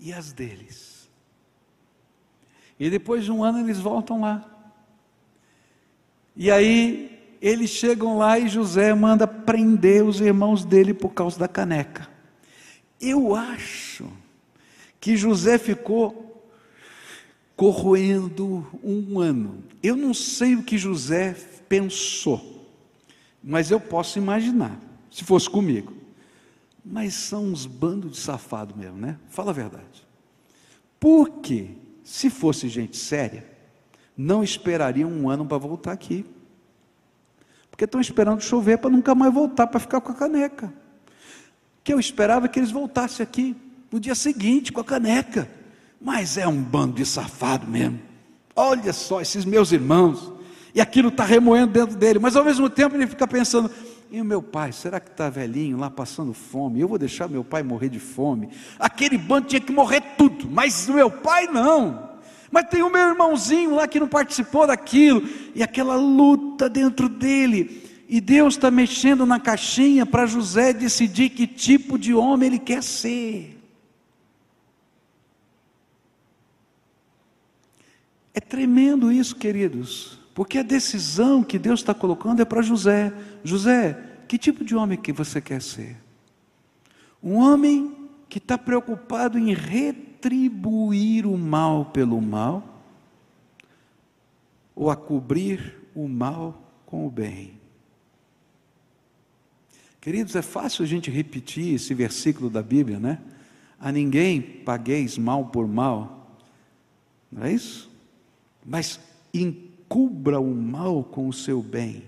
e as deles. E depois de um ano eles voltam lá. E aí eles chegam lá e José manda prender os irmãos dele por causa da caneca. Eu acho que José ficou corroendo um ano. Eu não sei o que José pensou. Mas eu posso imaginar, se fosse comigo. Mas são uns bandos de safado mesmo, né? Fala a verdade. Porque, se fosse gente séria, não esperariam um ano para voltar aqui. Porque estão esperando chover para nunca mais voltar, para ficar com a caneca. Que eu esperava que eles voltassem aqui no dia seguinte com a caneca. Mas é um bando de safado mesmo. Olha só esses meus irmãos e aquilo está remoendo dentro dele, mas ao mesmo tempo ele fica pensando: e o meu pai, será que está velhinho lá passando fome? Eu vou deixar meu pai morrer de fome. Aquele bando tinha que morrer tudo, mas o meu pai não. Mas tem o meu irmãozinho lá que não participou daquilo, e aquela luta dentro dele. E Deus está mexendo na caixinha para José decidir que tipo de homem ele quer ser. É tremendo isso, queridos. Porque a decisão que Deus está colocando é para José. José, que tipo de homem que você quer ser? Um homem que está preocupado em retribuir o mal pelo mal, ou a cobrir o mal com o bem. Queridos, é fácil a gente repetir esse versículo da Bíblia, né? A ninguém pagueis mal por mal, não é isso? Mas encubra o mal com o seu bem.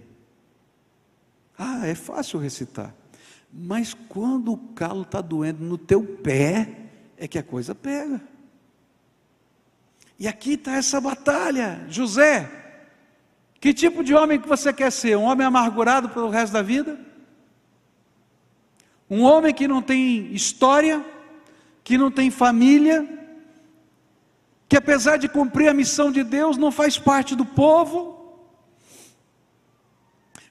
Ah, é fácil recitar. Mas quando o calo está doendo no teu pé, é que a coisa pega. E aqui está essa batalha. José, que tipo de homem que você quer ser? Um homem amargurado pelo resto da vida? Um homem que não tem história, que não tem família, que apesar de cumprir a missão de Deus, não faz parte do povo?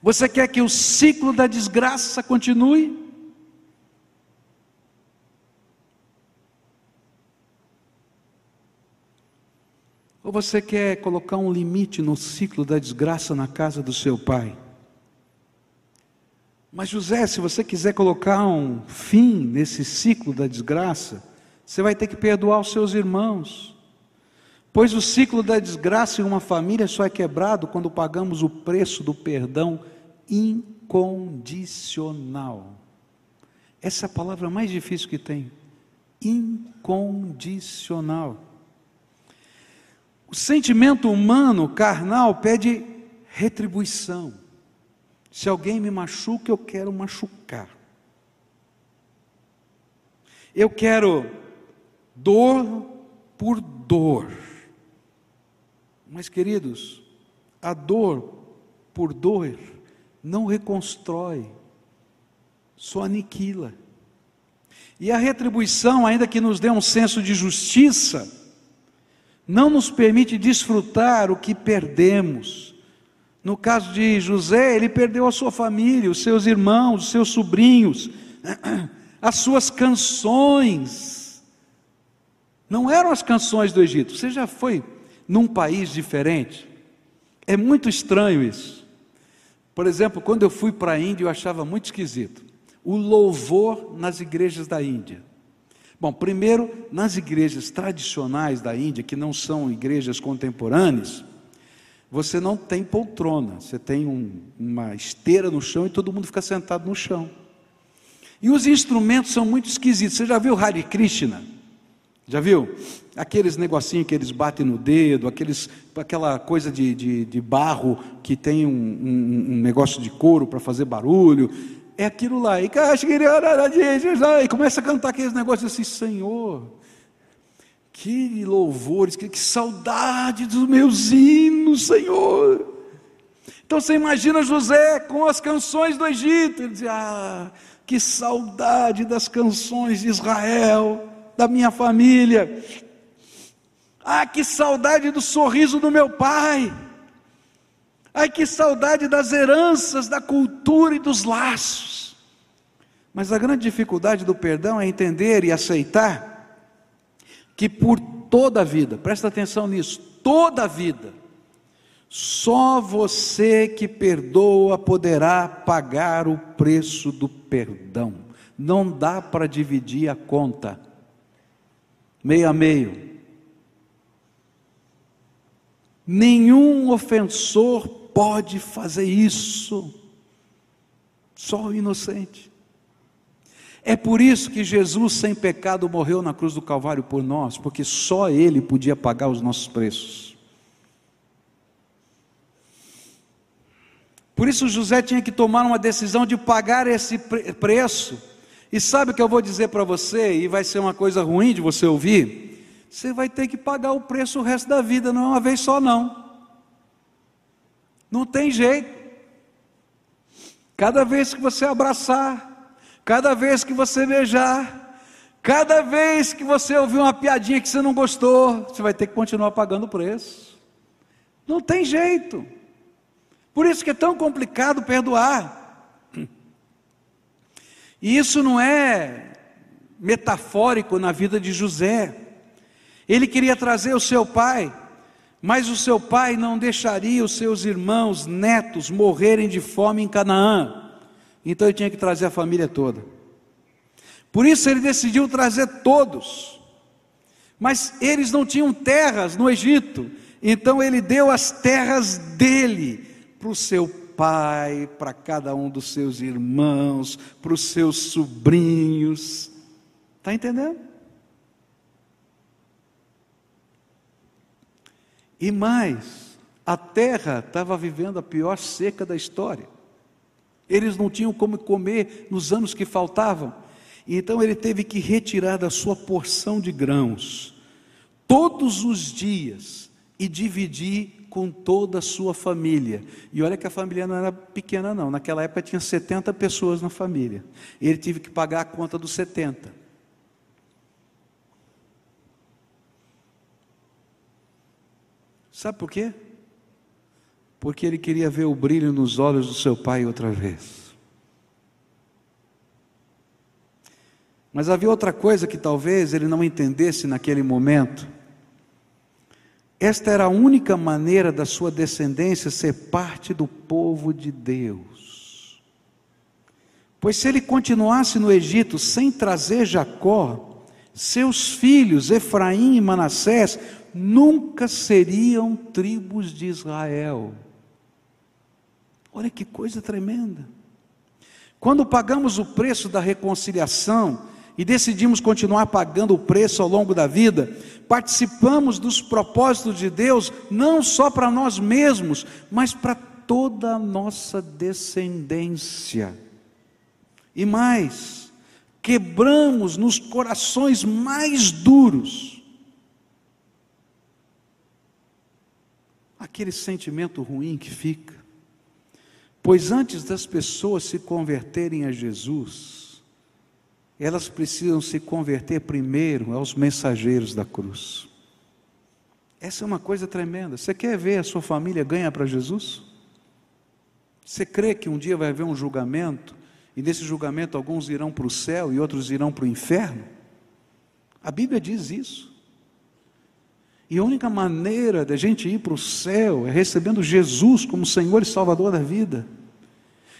Você quer que o ciclo da desgraça continue? Ou você quer colocar um limite no ciclo da desgraça na casa do seu pai? Mas José, se você quiser colocar um fim nesse ciclo da desgraça, você vai ter que perdoar os seus irmãos. Pois o ciclo da desgraça em uma família só é quebrado quando pagamos o preço do perdão incondicional. Essa é a palavra mais difícil que tem. Incondicional. O sentimento humano, carnal, pede retribuição. Se alguém me machuca, eu quero machucar. Eu quero dor por dor. Mas, queridos, a dor por dor não reconstrói, só aniquila. E a retribuição, ainda que nos dê um senso de justiça, não nos permite desfrutar o que perdemos. No caso de José, ele perdeu a sua família, os seus irmãos, os seus sobrinhos, as suas canções. Não eram as canções do Egito. Você já foi num país diferente? É muito estranho isso. Por exemplo, quando eu fui para a Índia, eu achava muito esquisito o louvor nas igrejas da Índia. Bom, primeiro, nas igrejas tradicionais da Índia, que não são igrejas contemporâneas, você não tem poltrona, você tem um, uma esteira no chão e todo mundo fica sentado no chão. E os instrumentos são muito esquisitos. Você já viu Hare Krishna? Já viu? Aqueles negocinhos que eles batem no dedo, aqueles, aquela coisa de, de, de barro que tem um, um, um negócio de couro para fazer barulho. É aquilo lá. E, começa a cantar aqueles negócios assim, Senhor, que louvores, que, que saudade dos meus hinos, Senhor. Então você imagina José com as canções do Egito. Ele dizia, ah, que saudade das canções de Israel da minha família. Ah, que saudade do sorriso do meu pai. Ai, que saudade das heranças, da cultura e dos laços. Mas a grande dificuldade do perdão é entender e aceitar que por toda a vida, presta atenção nisso, toda a vida, só você que perdoa poderá pagar o preço do perdão. Não dá para dividir a conta meio a meio. Nenhum ofensor pode fazer isso, só o inocente. É por isso que Jesus, sem pecado, morreu na cruz do Calvário por nós, porque só Ele podia pagar os nossos preços. Por isso José tinha que tomar uma decisão de pagar esse preço e sabe o que eu vou dizer para você, e vai ser uma coisa ruim de você ouvir? Você vai ter que pagar o preço o resto da vida, não é uma vez só, não. Não tem jeito. Cada vez que você abraçar, cada vez que você beijar, cada vez que você ouvir uma piadinha que você não gostou, você vai ter que continuar pagando o preço. Não tem jeito. Por isso que é tão complicado perdoar. E isso não é metafórico na vida de José. Ele queria trazer o seu pai, Mas o seu pai não deixaria os seus irmãos, netos, morrerem de fome em Canaã. Então ele tinha que trazer a família toda. Por isso ele decidiu trazer todos. Mas eles não tinham terras no Egito. Então ele deu as terras dele para o seu pai, para cada um dos seus irmãos, para os seus sobrinhos. Está entendendo? E mais, a terra estava vivendo a pior seca da história. Eles não tinham como comer nos anos que faltavam. Então ele teve que retirar da sua porção de grãos todos os dias e dividir com toda a sua família. E olha que a família não era pequena, não. Naquela época tinha 70 pessoas na família. Ele teve que pagar a conta dos 70. Sabe por quê? Porque ele queria ver o brilho nos olhos do seu pai outra vez. Mas havia outra coisa que talvez ele não entendesse naquele momento. Esta era a única maneira da sua descendência ser parte do povo de Deus. Pois se ele continuasse no Egito sem trazer Jacó, seus filhos Efraim e Manassés nunca seriam tribos de Israel. Olha que coisa tremenda. Quando pagamos o preço da reconciliação e decidimos continuar pagando o preço ao longo da vida, participamos dos propósitos de Deus não só para nós mesmos, mas para toda a nossa descendência. E mais, quebramos nos corações mais duros aquele sentimento ruim que fica. Pois antes das pessoas se converterem a Jesus, elas precisam se converter primeiro aos mensageiros da cruz. Essa é uma coisa tremenda. Você quer ver a sua família ganhar para Jesus? Você crê que um dia vai haver um julgamento e nesse julgamento alguns irão para o céu e outros irão para o inferno? A Bíblia diz isso. E a única maneira da gente ir para o céu é recebendo Jesus como Senhor e Salvador da vida.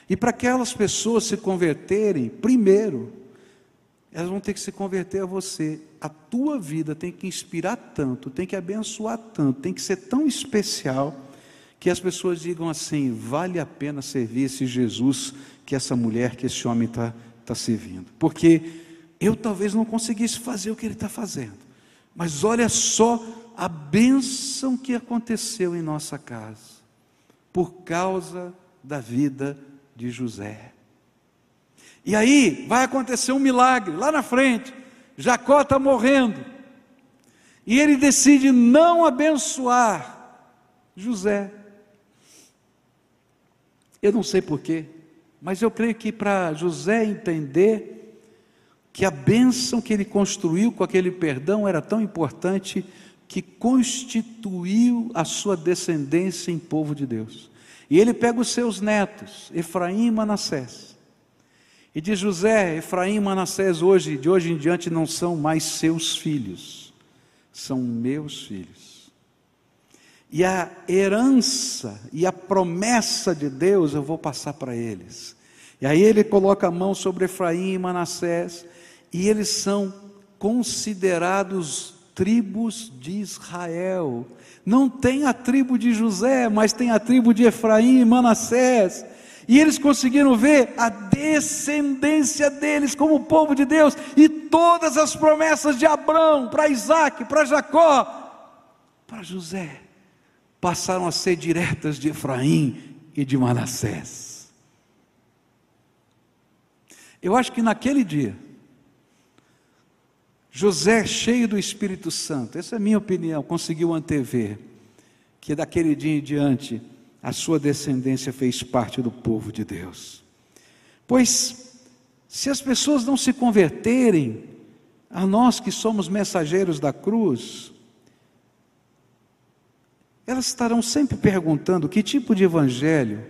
E para aquelas pessoas se converterem, primeiro, elas vão ter que se converter a você. A tua vida tem que inspirar tanto, tem que abençoar tanto, tem que ser tão especial, que as pessoas digam assim: vale a pena servir esse Jesus que essa mulher, que esse homem está tá servindo. Porque eu talvez não conseguisse fazer o que ele está fazendo, mas olha só a bênção que aconteceu em nossa casa, por causa da vida de José. E aí vai acontecer um milagre lá na frente. Jacó está morrendo. E ele decide não abençoar José. Eu não sei porquê, mas eu creio que para José entender que a bênção que ele construiu com aquele perdão era tão importante que constituiu a sua descendência em povo de Deus. E ele pega os seus netos, Efraim e Manassés. E diz José, Efraim e Manassés hoje, de hoje em diante não são mais seus filhos, são meus filhos. E a herança e a promessa de Deus eu vou passar para eles. E aí ele coloca a mão sobre Efraim e Manassés, e eles são considerados tribos de Israel. Não tem a tribo de José, mas tem a tribo de Efraim e Manassés. E eles conseguiram ver a descendência deles como povo de Deus e todas as promessas de Abraão para Isaac, para Jacó, para José, passaram a ser diretas de Efraim e de Manassés. Eu acho que naquele dia, José, cheio do Espírito Santo, essa é a minha opinião, conseguiu antever que daquele dia em diante a sua descendência fez parte do povo de Deus. Pois, se as pessoas não se converterem, a nós que somos mensageiros da cruz, elas estarão sempre perguntando que tipo de evangelho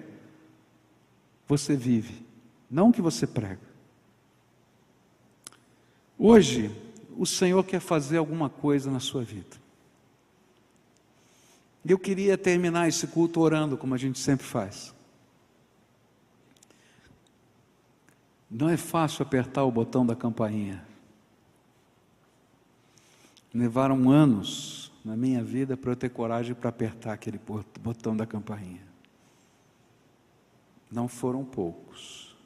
você vive, não o que você prega. Hoje, o Senhor quer fazer alguma coisa na sua vida. Eu queria terminar esse culto orando, como a gente sempre faz. Não é fácil apertar o botão da campainha. Levaram anos na minha vida para eu ter coragem para apertar aquele botão da campainha. Não foram poucos.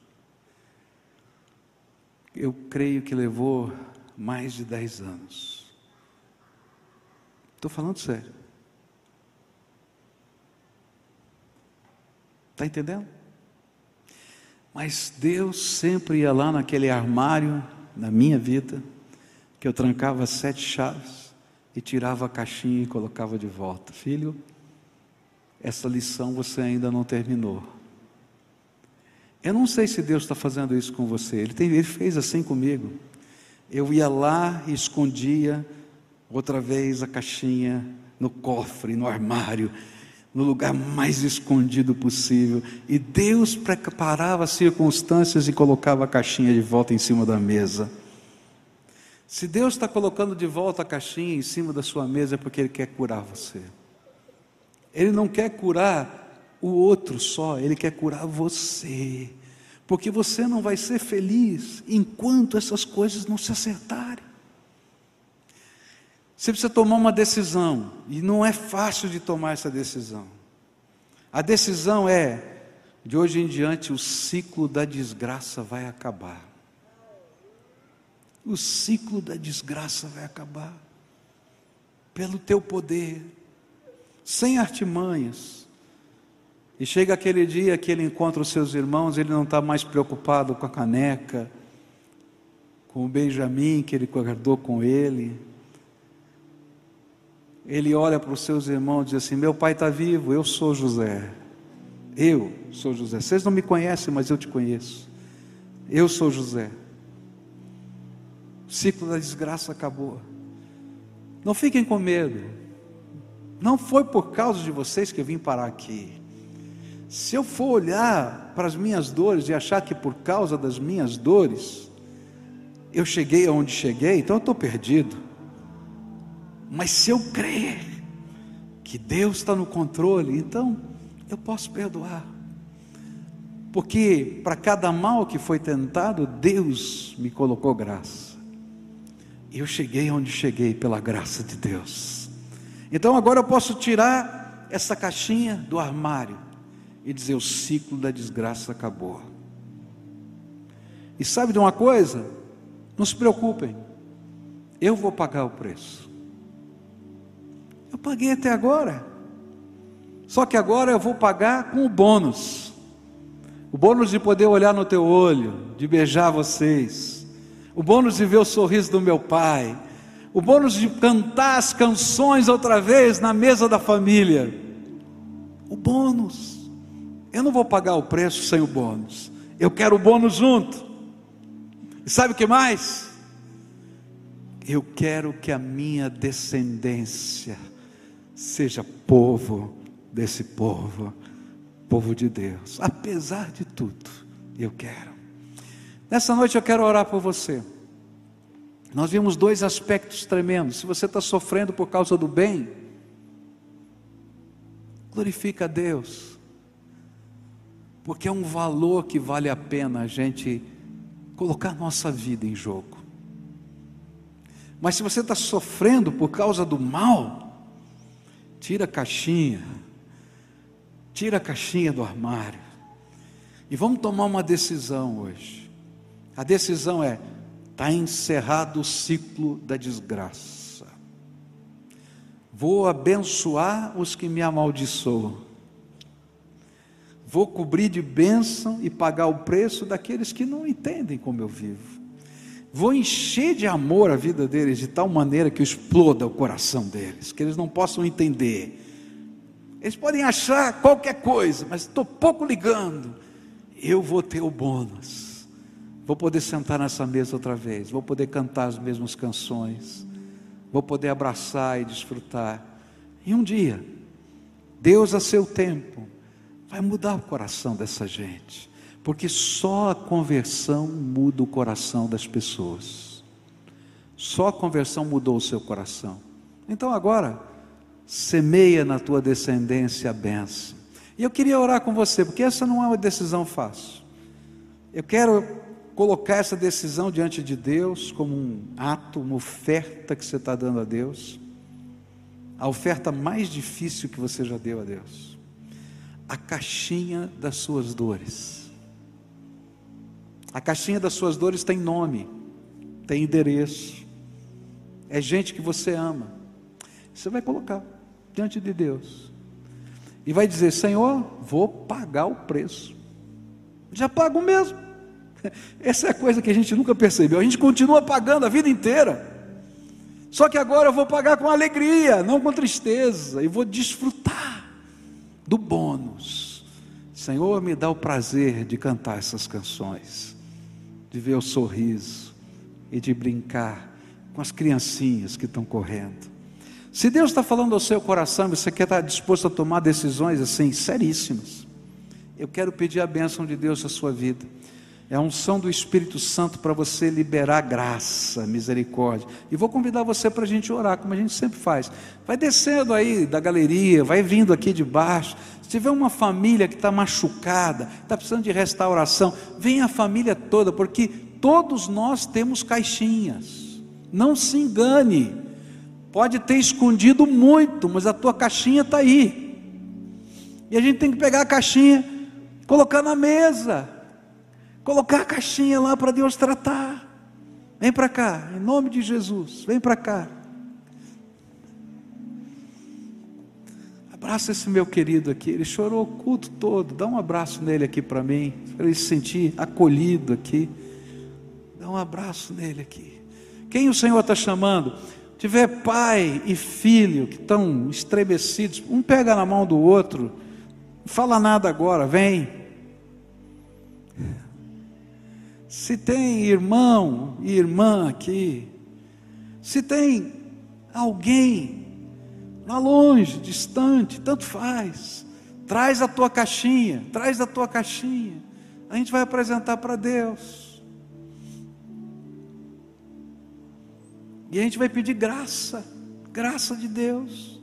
Eu creio que levou mais de dez anos. Estou falando sério. Está entendendo? Mas Deus sempre ia lá naquele armário, na minha vida, que eu trancava sete chaves e tirava a caixinha e colocava de volta. Filho, essa lição você ainda não terminou. Eu não sei se Deus está fazendo isso com você. Ele, tem, ele fez assim comigo. Eu ia lá e escondia outra vez a caixinha no cofre, no armário, no lugar mais escondido possível. E Deus preparava as circunstâncias e colocava a caixinha de volta em cima da mesa. Se Deus está colocando de volta a caixinha em cima da sua mesa, é porque Ele quer curar você. Ele não quer curar o outro só, Ele quer curar você. Porque você não vai ser feliz enquanto essas coisas não se acertarem. Você precisa tomar uma decisão, e não é fácil de tomar essa decisão. A decisão é: de hoje em diante o ciclo da desgraça vai acabar. O ciclo da desgraça vai acabar. Pelo teu poder, sem artimanhas. E chega aquele dia que ele encontra os seus irmãos, ele não está mais preocupado com a caneca, com o Benjamim que ele guardou com ele ele olha para os seus irmãos e diz assim: Meu pai está vivo, eu sou José. Eu sou José. Vocês não me conhecem, mas eu te conheço. Eu sou José. O ciclo da desgraça acabou. Não fiquem com medo. Não foi por causa de vocês que eu vim parar aqui. Se eu for olhar para as minhas dores e achar que por causa das minhas dores eu cheguei aonde cheguei, então eu estou perdido. Mas se eu crer que Deus está no controle, então eu posso perdoar. Porque para cada mal que foi tentado, Deus me colocou graça. E eu cheguei onde cheguei pela graça de Deus. Então agora eu posso tirar essa caixinha do armário e dizer: o ciclo da desgraça acabou. E sabe de uma coisa? Não se preocupem, eu vou pagar o preço. Paguei até agora. Só que agora eu vou pagar com o bônus. O bônus de poder olhar no teu olho, de beijar vocês. O bônus de ver o sorriso do meu pai. O bônus de cantar as canções outra vez na mesa da família. O bônus. Eu não vou pagar o preço sem o bônus. Eu quero o bônus junto. E sabe o que mais? Eu quero que a minha descendência seja povo desse povo, povo de Deus, apesar de tudo, eu quero. Nessa noite eu quero orar por você. Nós vimos dois aspectos tremendos. Se você está sofrendo por causa do bem, glorifica a Deus, porque é um valor que vale a pena a gente colocar nossa vida em jogo. Mas se você está sofrendo por causa do mal, Tira a caixinha. Tira a caixinha do armário. E vamos tomar uma decisão hoje. A decisão é: está encerrado o ciclo da desgraça. Vou abençoar os que me amaldiçoam. Vou cobrir de bênção e pagar o preço daqueles que não entendem como eu vivo. Vou encher de amor a vida deles de tal maneira que exploda o coração deles, que eles não possam entender. Eles podem achar qualquer coisa, mas estou pouco ligando. Eu vou ter o bônus. Vou poder sentar nessa mesa outra vez, vou poder cantar as mesmas canções, vou poder abraçar e desfrutar. E um dia, Deus a seu tempo vai mudar o coração dessa gente. Porque só a conversão muda o coração das pessoas. Só a conversão mudou o seu coração. Então agora, semeia na tua descendência a benção. E eu queria orar com você, porque essa não é uma decisão fácil. Eu quero colocar essa decisão diante de Deus como um ato, uma oferta que você está dando a Deus, a oferta mais difícil que você já deu a Deus, a caixinha das suas dores. A caixinha das suas dores tem nome, tem endereço, é gente que você ama. Você vai colocar diante de Deus e vai dizer: Senhor, vou pagar o preço. Já pago mesmo. Essa é a coisa que a gente nunca percebeu. A gente continua pagando a vida inteira. Só que agora eu vou pagar com alegria, não com tristeza, e vou desfrutar do bônus. Senhor, me dá o prazer de cantar essas canções, de ver o sorriso e de brincar com as criancinhas que estão correndo. Se Deus está falando ao seu coração, você quer estar disposto a tomar decisões assim, seríssimas. Eu quero pedir a bênção de Deus na sua vida é a unção do Espírito Santo para você liberar graça, misericórdia. E vou convidar você para a gente orar, como a gente sempre faz. Vai descendo aí da galeria, vai vindo aqui de baixo. Se tiver uma família que está machucada, está precisando de restauração, vem a família toda, porque todos nós temos caixinhas. Não se engane. Pode ter escondido muito, mas a tua caixinha está aí. E a gente tem que pegar a caixinha, colocar na mesa Colocar a caixinha lá para Deus tratar. Vem para cá, em nome de Jesus, vem para cá. Abraça esse meu querido aqui, ele chorou o culto todo. Dá um abraço nele aqui para mim, para ele se sentir acolhido aqui. Dá um abraço nele aqui. Quem o Senhor está chamando? Tiver pai e filho que estão estremecidos, um pega na mão do outro, não fala nada agora, vem. se tem irmão e irmã aqui, se tem alguém lá longe, distante, tanto faz, traz a tua caixinha, traz a tua caixinha, a gente vai apresentar para Deus. E a gente vai pedir graça, graça de Deus,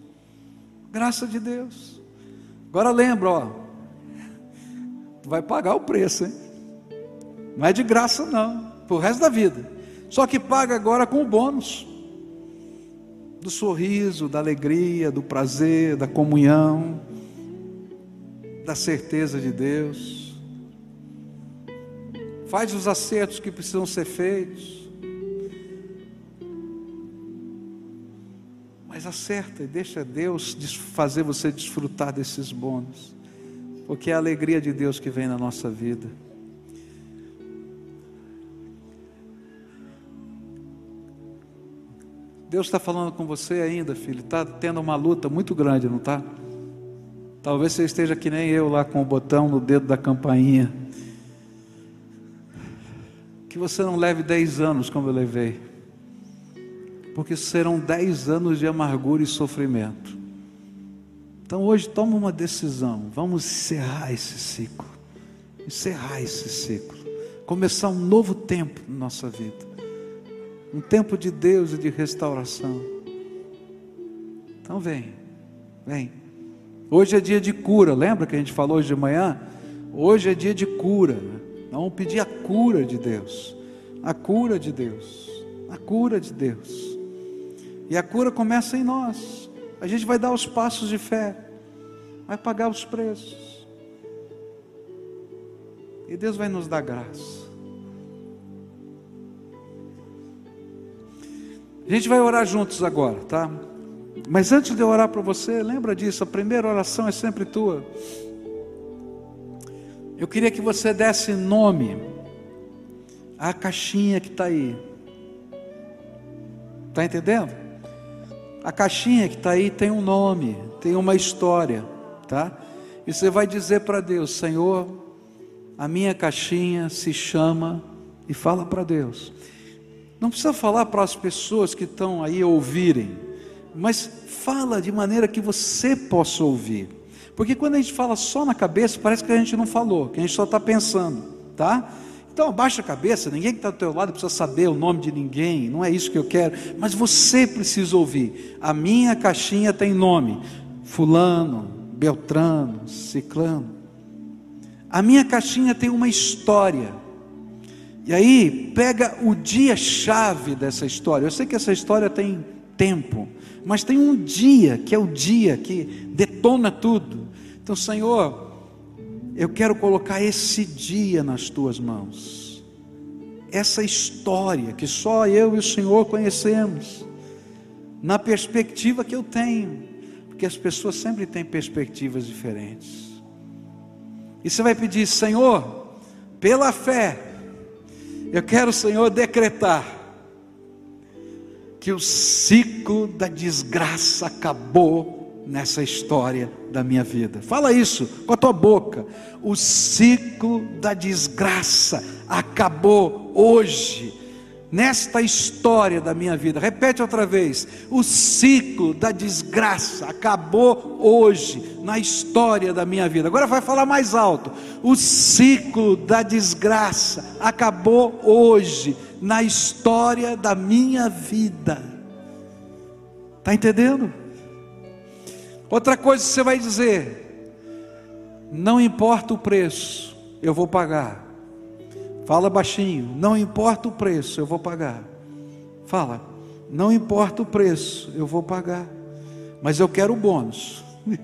graça de Deus. Agora lembra, ó, tu vai pagar o preço, hein? Não é de graça, não, o resto da vida. Só que paga agora com o bônus do sorriso, da alegria, do prazer, da comunhão, da certeza de Deus. Faz os acertos que precisam ser feitos. Mas acerta e deixa Deus fazer você desfrutar desses bônus, porque é a alegria de Deus que vem na nossa vida. Deus está falando com você ainda, filho. Está tendo uma luta muito grande, não está? Talvez você esteja que nem eu lá com o botão no dedo da campainha. Que você não leve dez anos como eu levei. Porque serão dez anos de amargura e sofrimento. Então hoje toma uma decisão. Vamos encerrar esse ciclo. Encerrar esse ciclo. Começar um novo tempo na nossa vida um tempo de Deus e de restauração. Então vem, vem. Hoje é dia de cura, lembra que a gente falou hoje de manhã? Hoje é dia de cura. Vamos pedir a cura de Deus, a cura de Deus, a cura de Deus. E a cura começa em nós. A gente vai dar os passos de fé, vai pagar os preços. E Deus vai nos dar graça. A gente vai orar juntos agora, tá? Mas antes de eu orar para você, lembra disso, a primeira oração é sempre tua. Eu queria que você desse nome à caixinha que está aí. Está entendendo? A caixinha que está aí tem um nome, tem uma história, tá? E você vai dizer para Deus: Senhor, a minha caixinha se chama, e fala para Deus. Não precisa falar para as pessoas que estão aí ouvirem, mas fala de maneira que você possa ouvir. Porque quando a gente fala só na cabeça, parece que a gente não falou, que a gente só está pensando, tá? Então abaixa a cabeça, ninguém que está do teu lado precisa saber o nome de ninguém, não é isso que eu quero, mas você precisa ouvir. A minha caixinha tem nome: Fulano, Beltrano, Ciclano. A minha caixinha tem uma história. E aí, pega o dia-chave dessa história. Eu sei que essa história tem tempo, mas tem um dia que é o dia que detona tudo. Então, Senhor, eu quero colocar esse dia nas tuas mãos. Essa história que só eu e o Senhor conhecemos, na perspectiva que eu tenho, porque as pessoas sempre têm perspectivas diferentes. E você vai pedir, Senhor, pela fé, eu quero, Senhor, decretar que o ciclo da desgraça acabou nessa história da minha vida. Fala isso com a tua boca. O ciclo da desgraça acabou hoje nesta história da minha vida. Repete outra vez: o ciclo da desgraça acabou hoje na história da minha vida. Agora vai falar mais alto: o ciclo da desgraça acabou hoje na história da minha vida. Está entendendo? Outra coisa que você vai dizer: não importa o preço, eu vou pagar. Fala baixinho, não importa o preço, eu vou pagar. Fala, não importa o preço, eu vou pagar. Mas eu quero o bônus.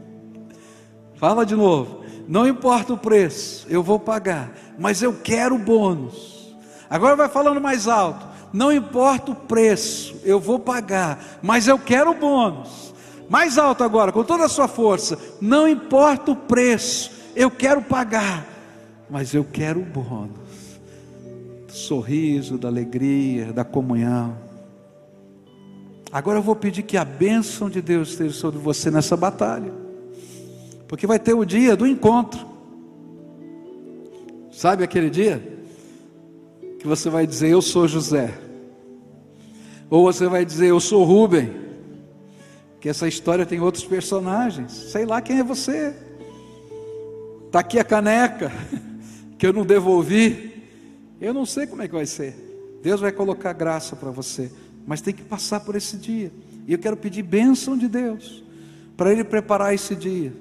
Fala de novo, não importa o preço, eu vou pagar, mas eu quero o bônus. Agora vai falando mais alto, não importa o preço, eu vou pagar, mas eu quero o bônus. Mais alto agora, com toda a sua força, não importa o preço, eu quero pagar, mas eu quero o bônus sorriso, da alegria, da comunhão. Agora eu vou pedir que a bênção de Deus esteja sobre você nessa batalha, porque vai ter o dia do encontro. Sabe aquele dia que você vai dizer: Eu sou José, ou você vai dizer: Eu sou Rubem, que essa história tem outros personagens, sei lá quem é você. Está aqui a caneca que eu não devolvi. Eu não sei como é que vai ser. Deus vai colocar graça para você, mas tem que passar por esse dia. E eu quero pedir bênção de Deus para Ele preparar esse dia.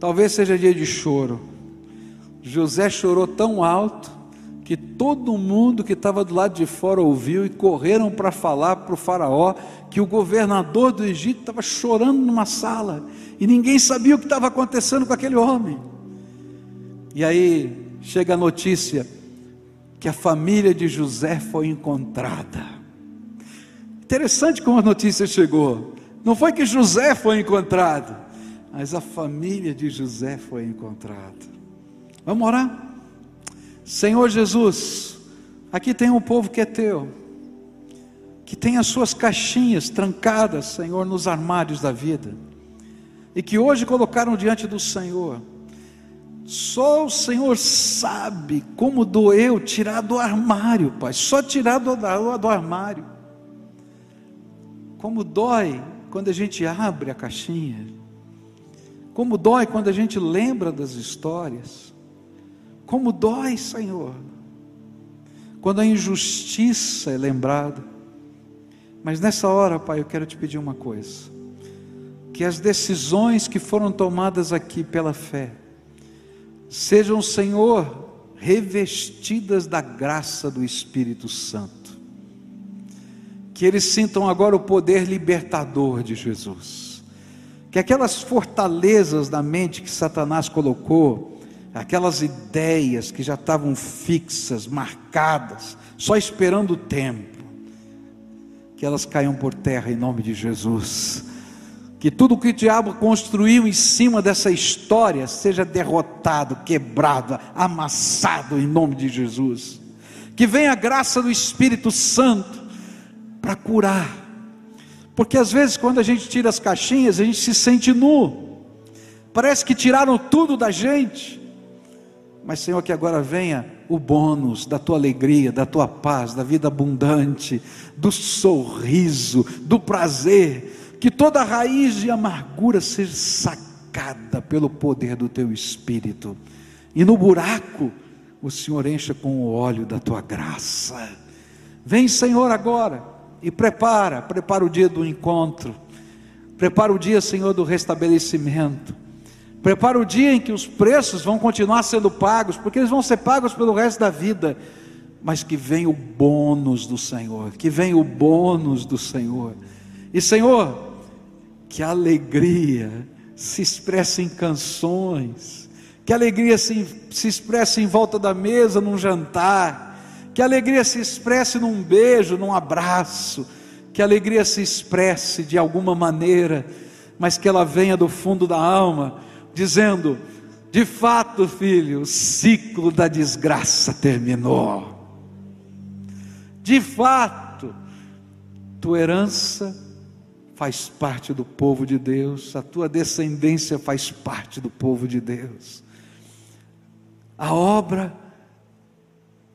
Talvez seja dia de choro. José chorou tão alto que todo mundo que estava do lado de fora ouviu e correram para falar para o Faraó que o governador do Egito estava chorando numa sala e ninguém sabia o que estava acontecendo com aquele homem. E aí chega a notícia que a família de José foi encontrada. Interessante como a notícia chegou. Não foi que José foi encontrado, mas a família de José foi encontrada. Vamos orar? Senhor Jesus, aqui tem um povo que é teu, que tem as suas caixinhas trancadas, Senhor, nos armários da vida, e que hoje colocaram diante do Senhor só o Senhor sabe como doeu tirar do armário, Pai. Só tirar do, do armário. Como dói quando a gente abre a caixinha. Como dói quando a gente lembra das histórias. Como dói, Senhor, quando a injustiça é lembrada. Mas nessa hora, Pai, eu quero te pedir uma coisa: que as decisões que foram tomadas aqui pela fé, sejam, Senhor, revestidas da graça do Espírito Santo. Que eles sintam agora o poder libertador de Jesus. Que aquelas fortalezas da mente que Satanás colocou, aquelas ideias que já estavam fixas, marcadas, só esperando o tempo, que elas caiam por terra em nome de Jesus que tudo que o diabo construiu em cima dessa história seja derrotado, quebrado, amassado em nome de Jesus. Que venha a graça do Espírito Santo para curar. Porque às vezes quando a gente tira as caixinhas, a gente se sente nu. Parece que tiraram tudo da gente. Mas Senhor, que agora venha o bônus da tua alegria, da tua paz, da vida abundante, do sorriso, do prazer que toda raiz de amargura seja sacada pelo poder do teu espírito, e no buraco o Senhor encha com o óleo da tua graça. Vem, Senhor, agora e prepara, prepara o dia do encontro, prepara o dia, Senhor, do restabelecimento, prepara o dia em que os preços vão continuar sendo pagos, porque eles vão ser pagos pelo resto da vida, mas que vem o bônus do Senhor, que vem o bônus do Senhor, e Senhor, que a alegria se expressa em canções, que a alegria se, se expressa em volta da mesa, num jantar, que a alegria se expresse num beijo, num abraço, que a alegria se expresse de alguma maneira, mas que ela venha do fundo da alma, dizendo: de fato, filho, o ciclo da desgraça terminou. De fato, tua herança faz parte do povo de Deus, a tua descendência faz parte do povo de Deus. A obra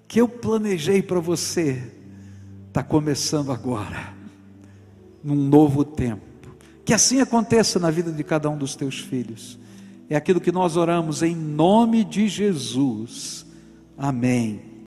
que eu planejei para você está começando agora, num novo tempo. Que assim aconteça na vida de cada um dos teus filhos. É aquilo que nós oramos em nome de Jesus. Amém.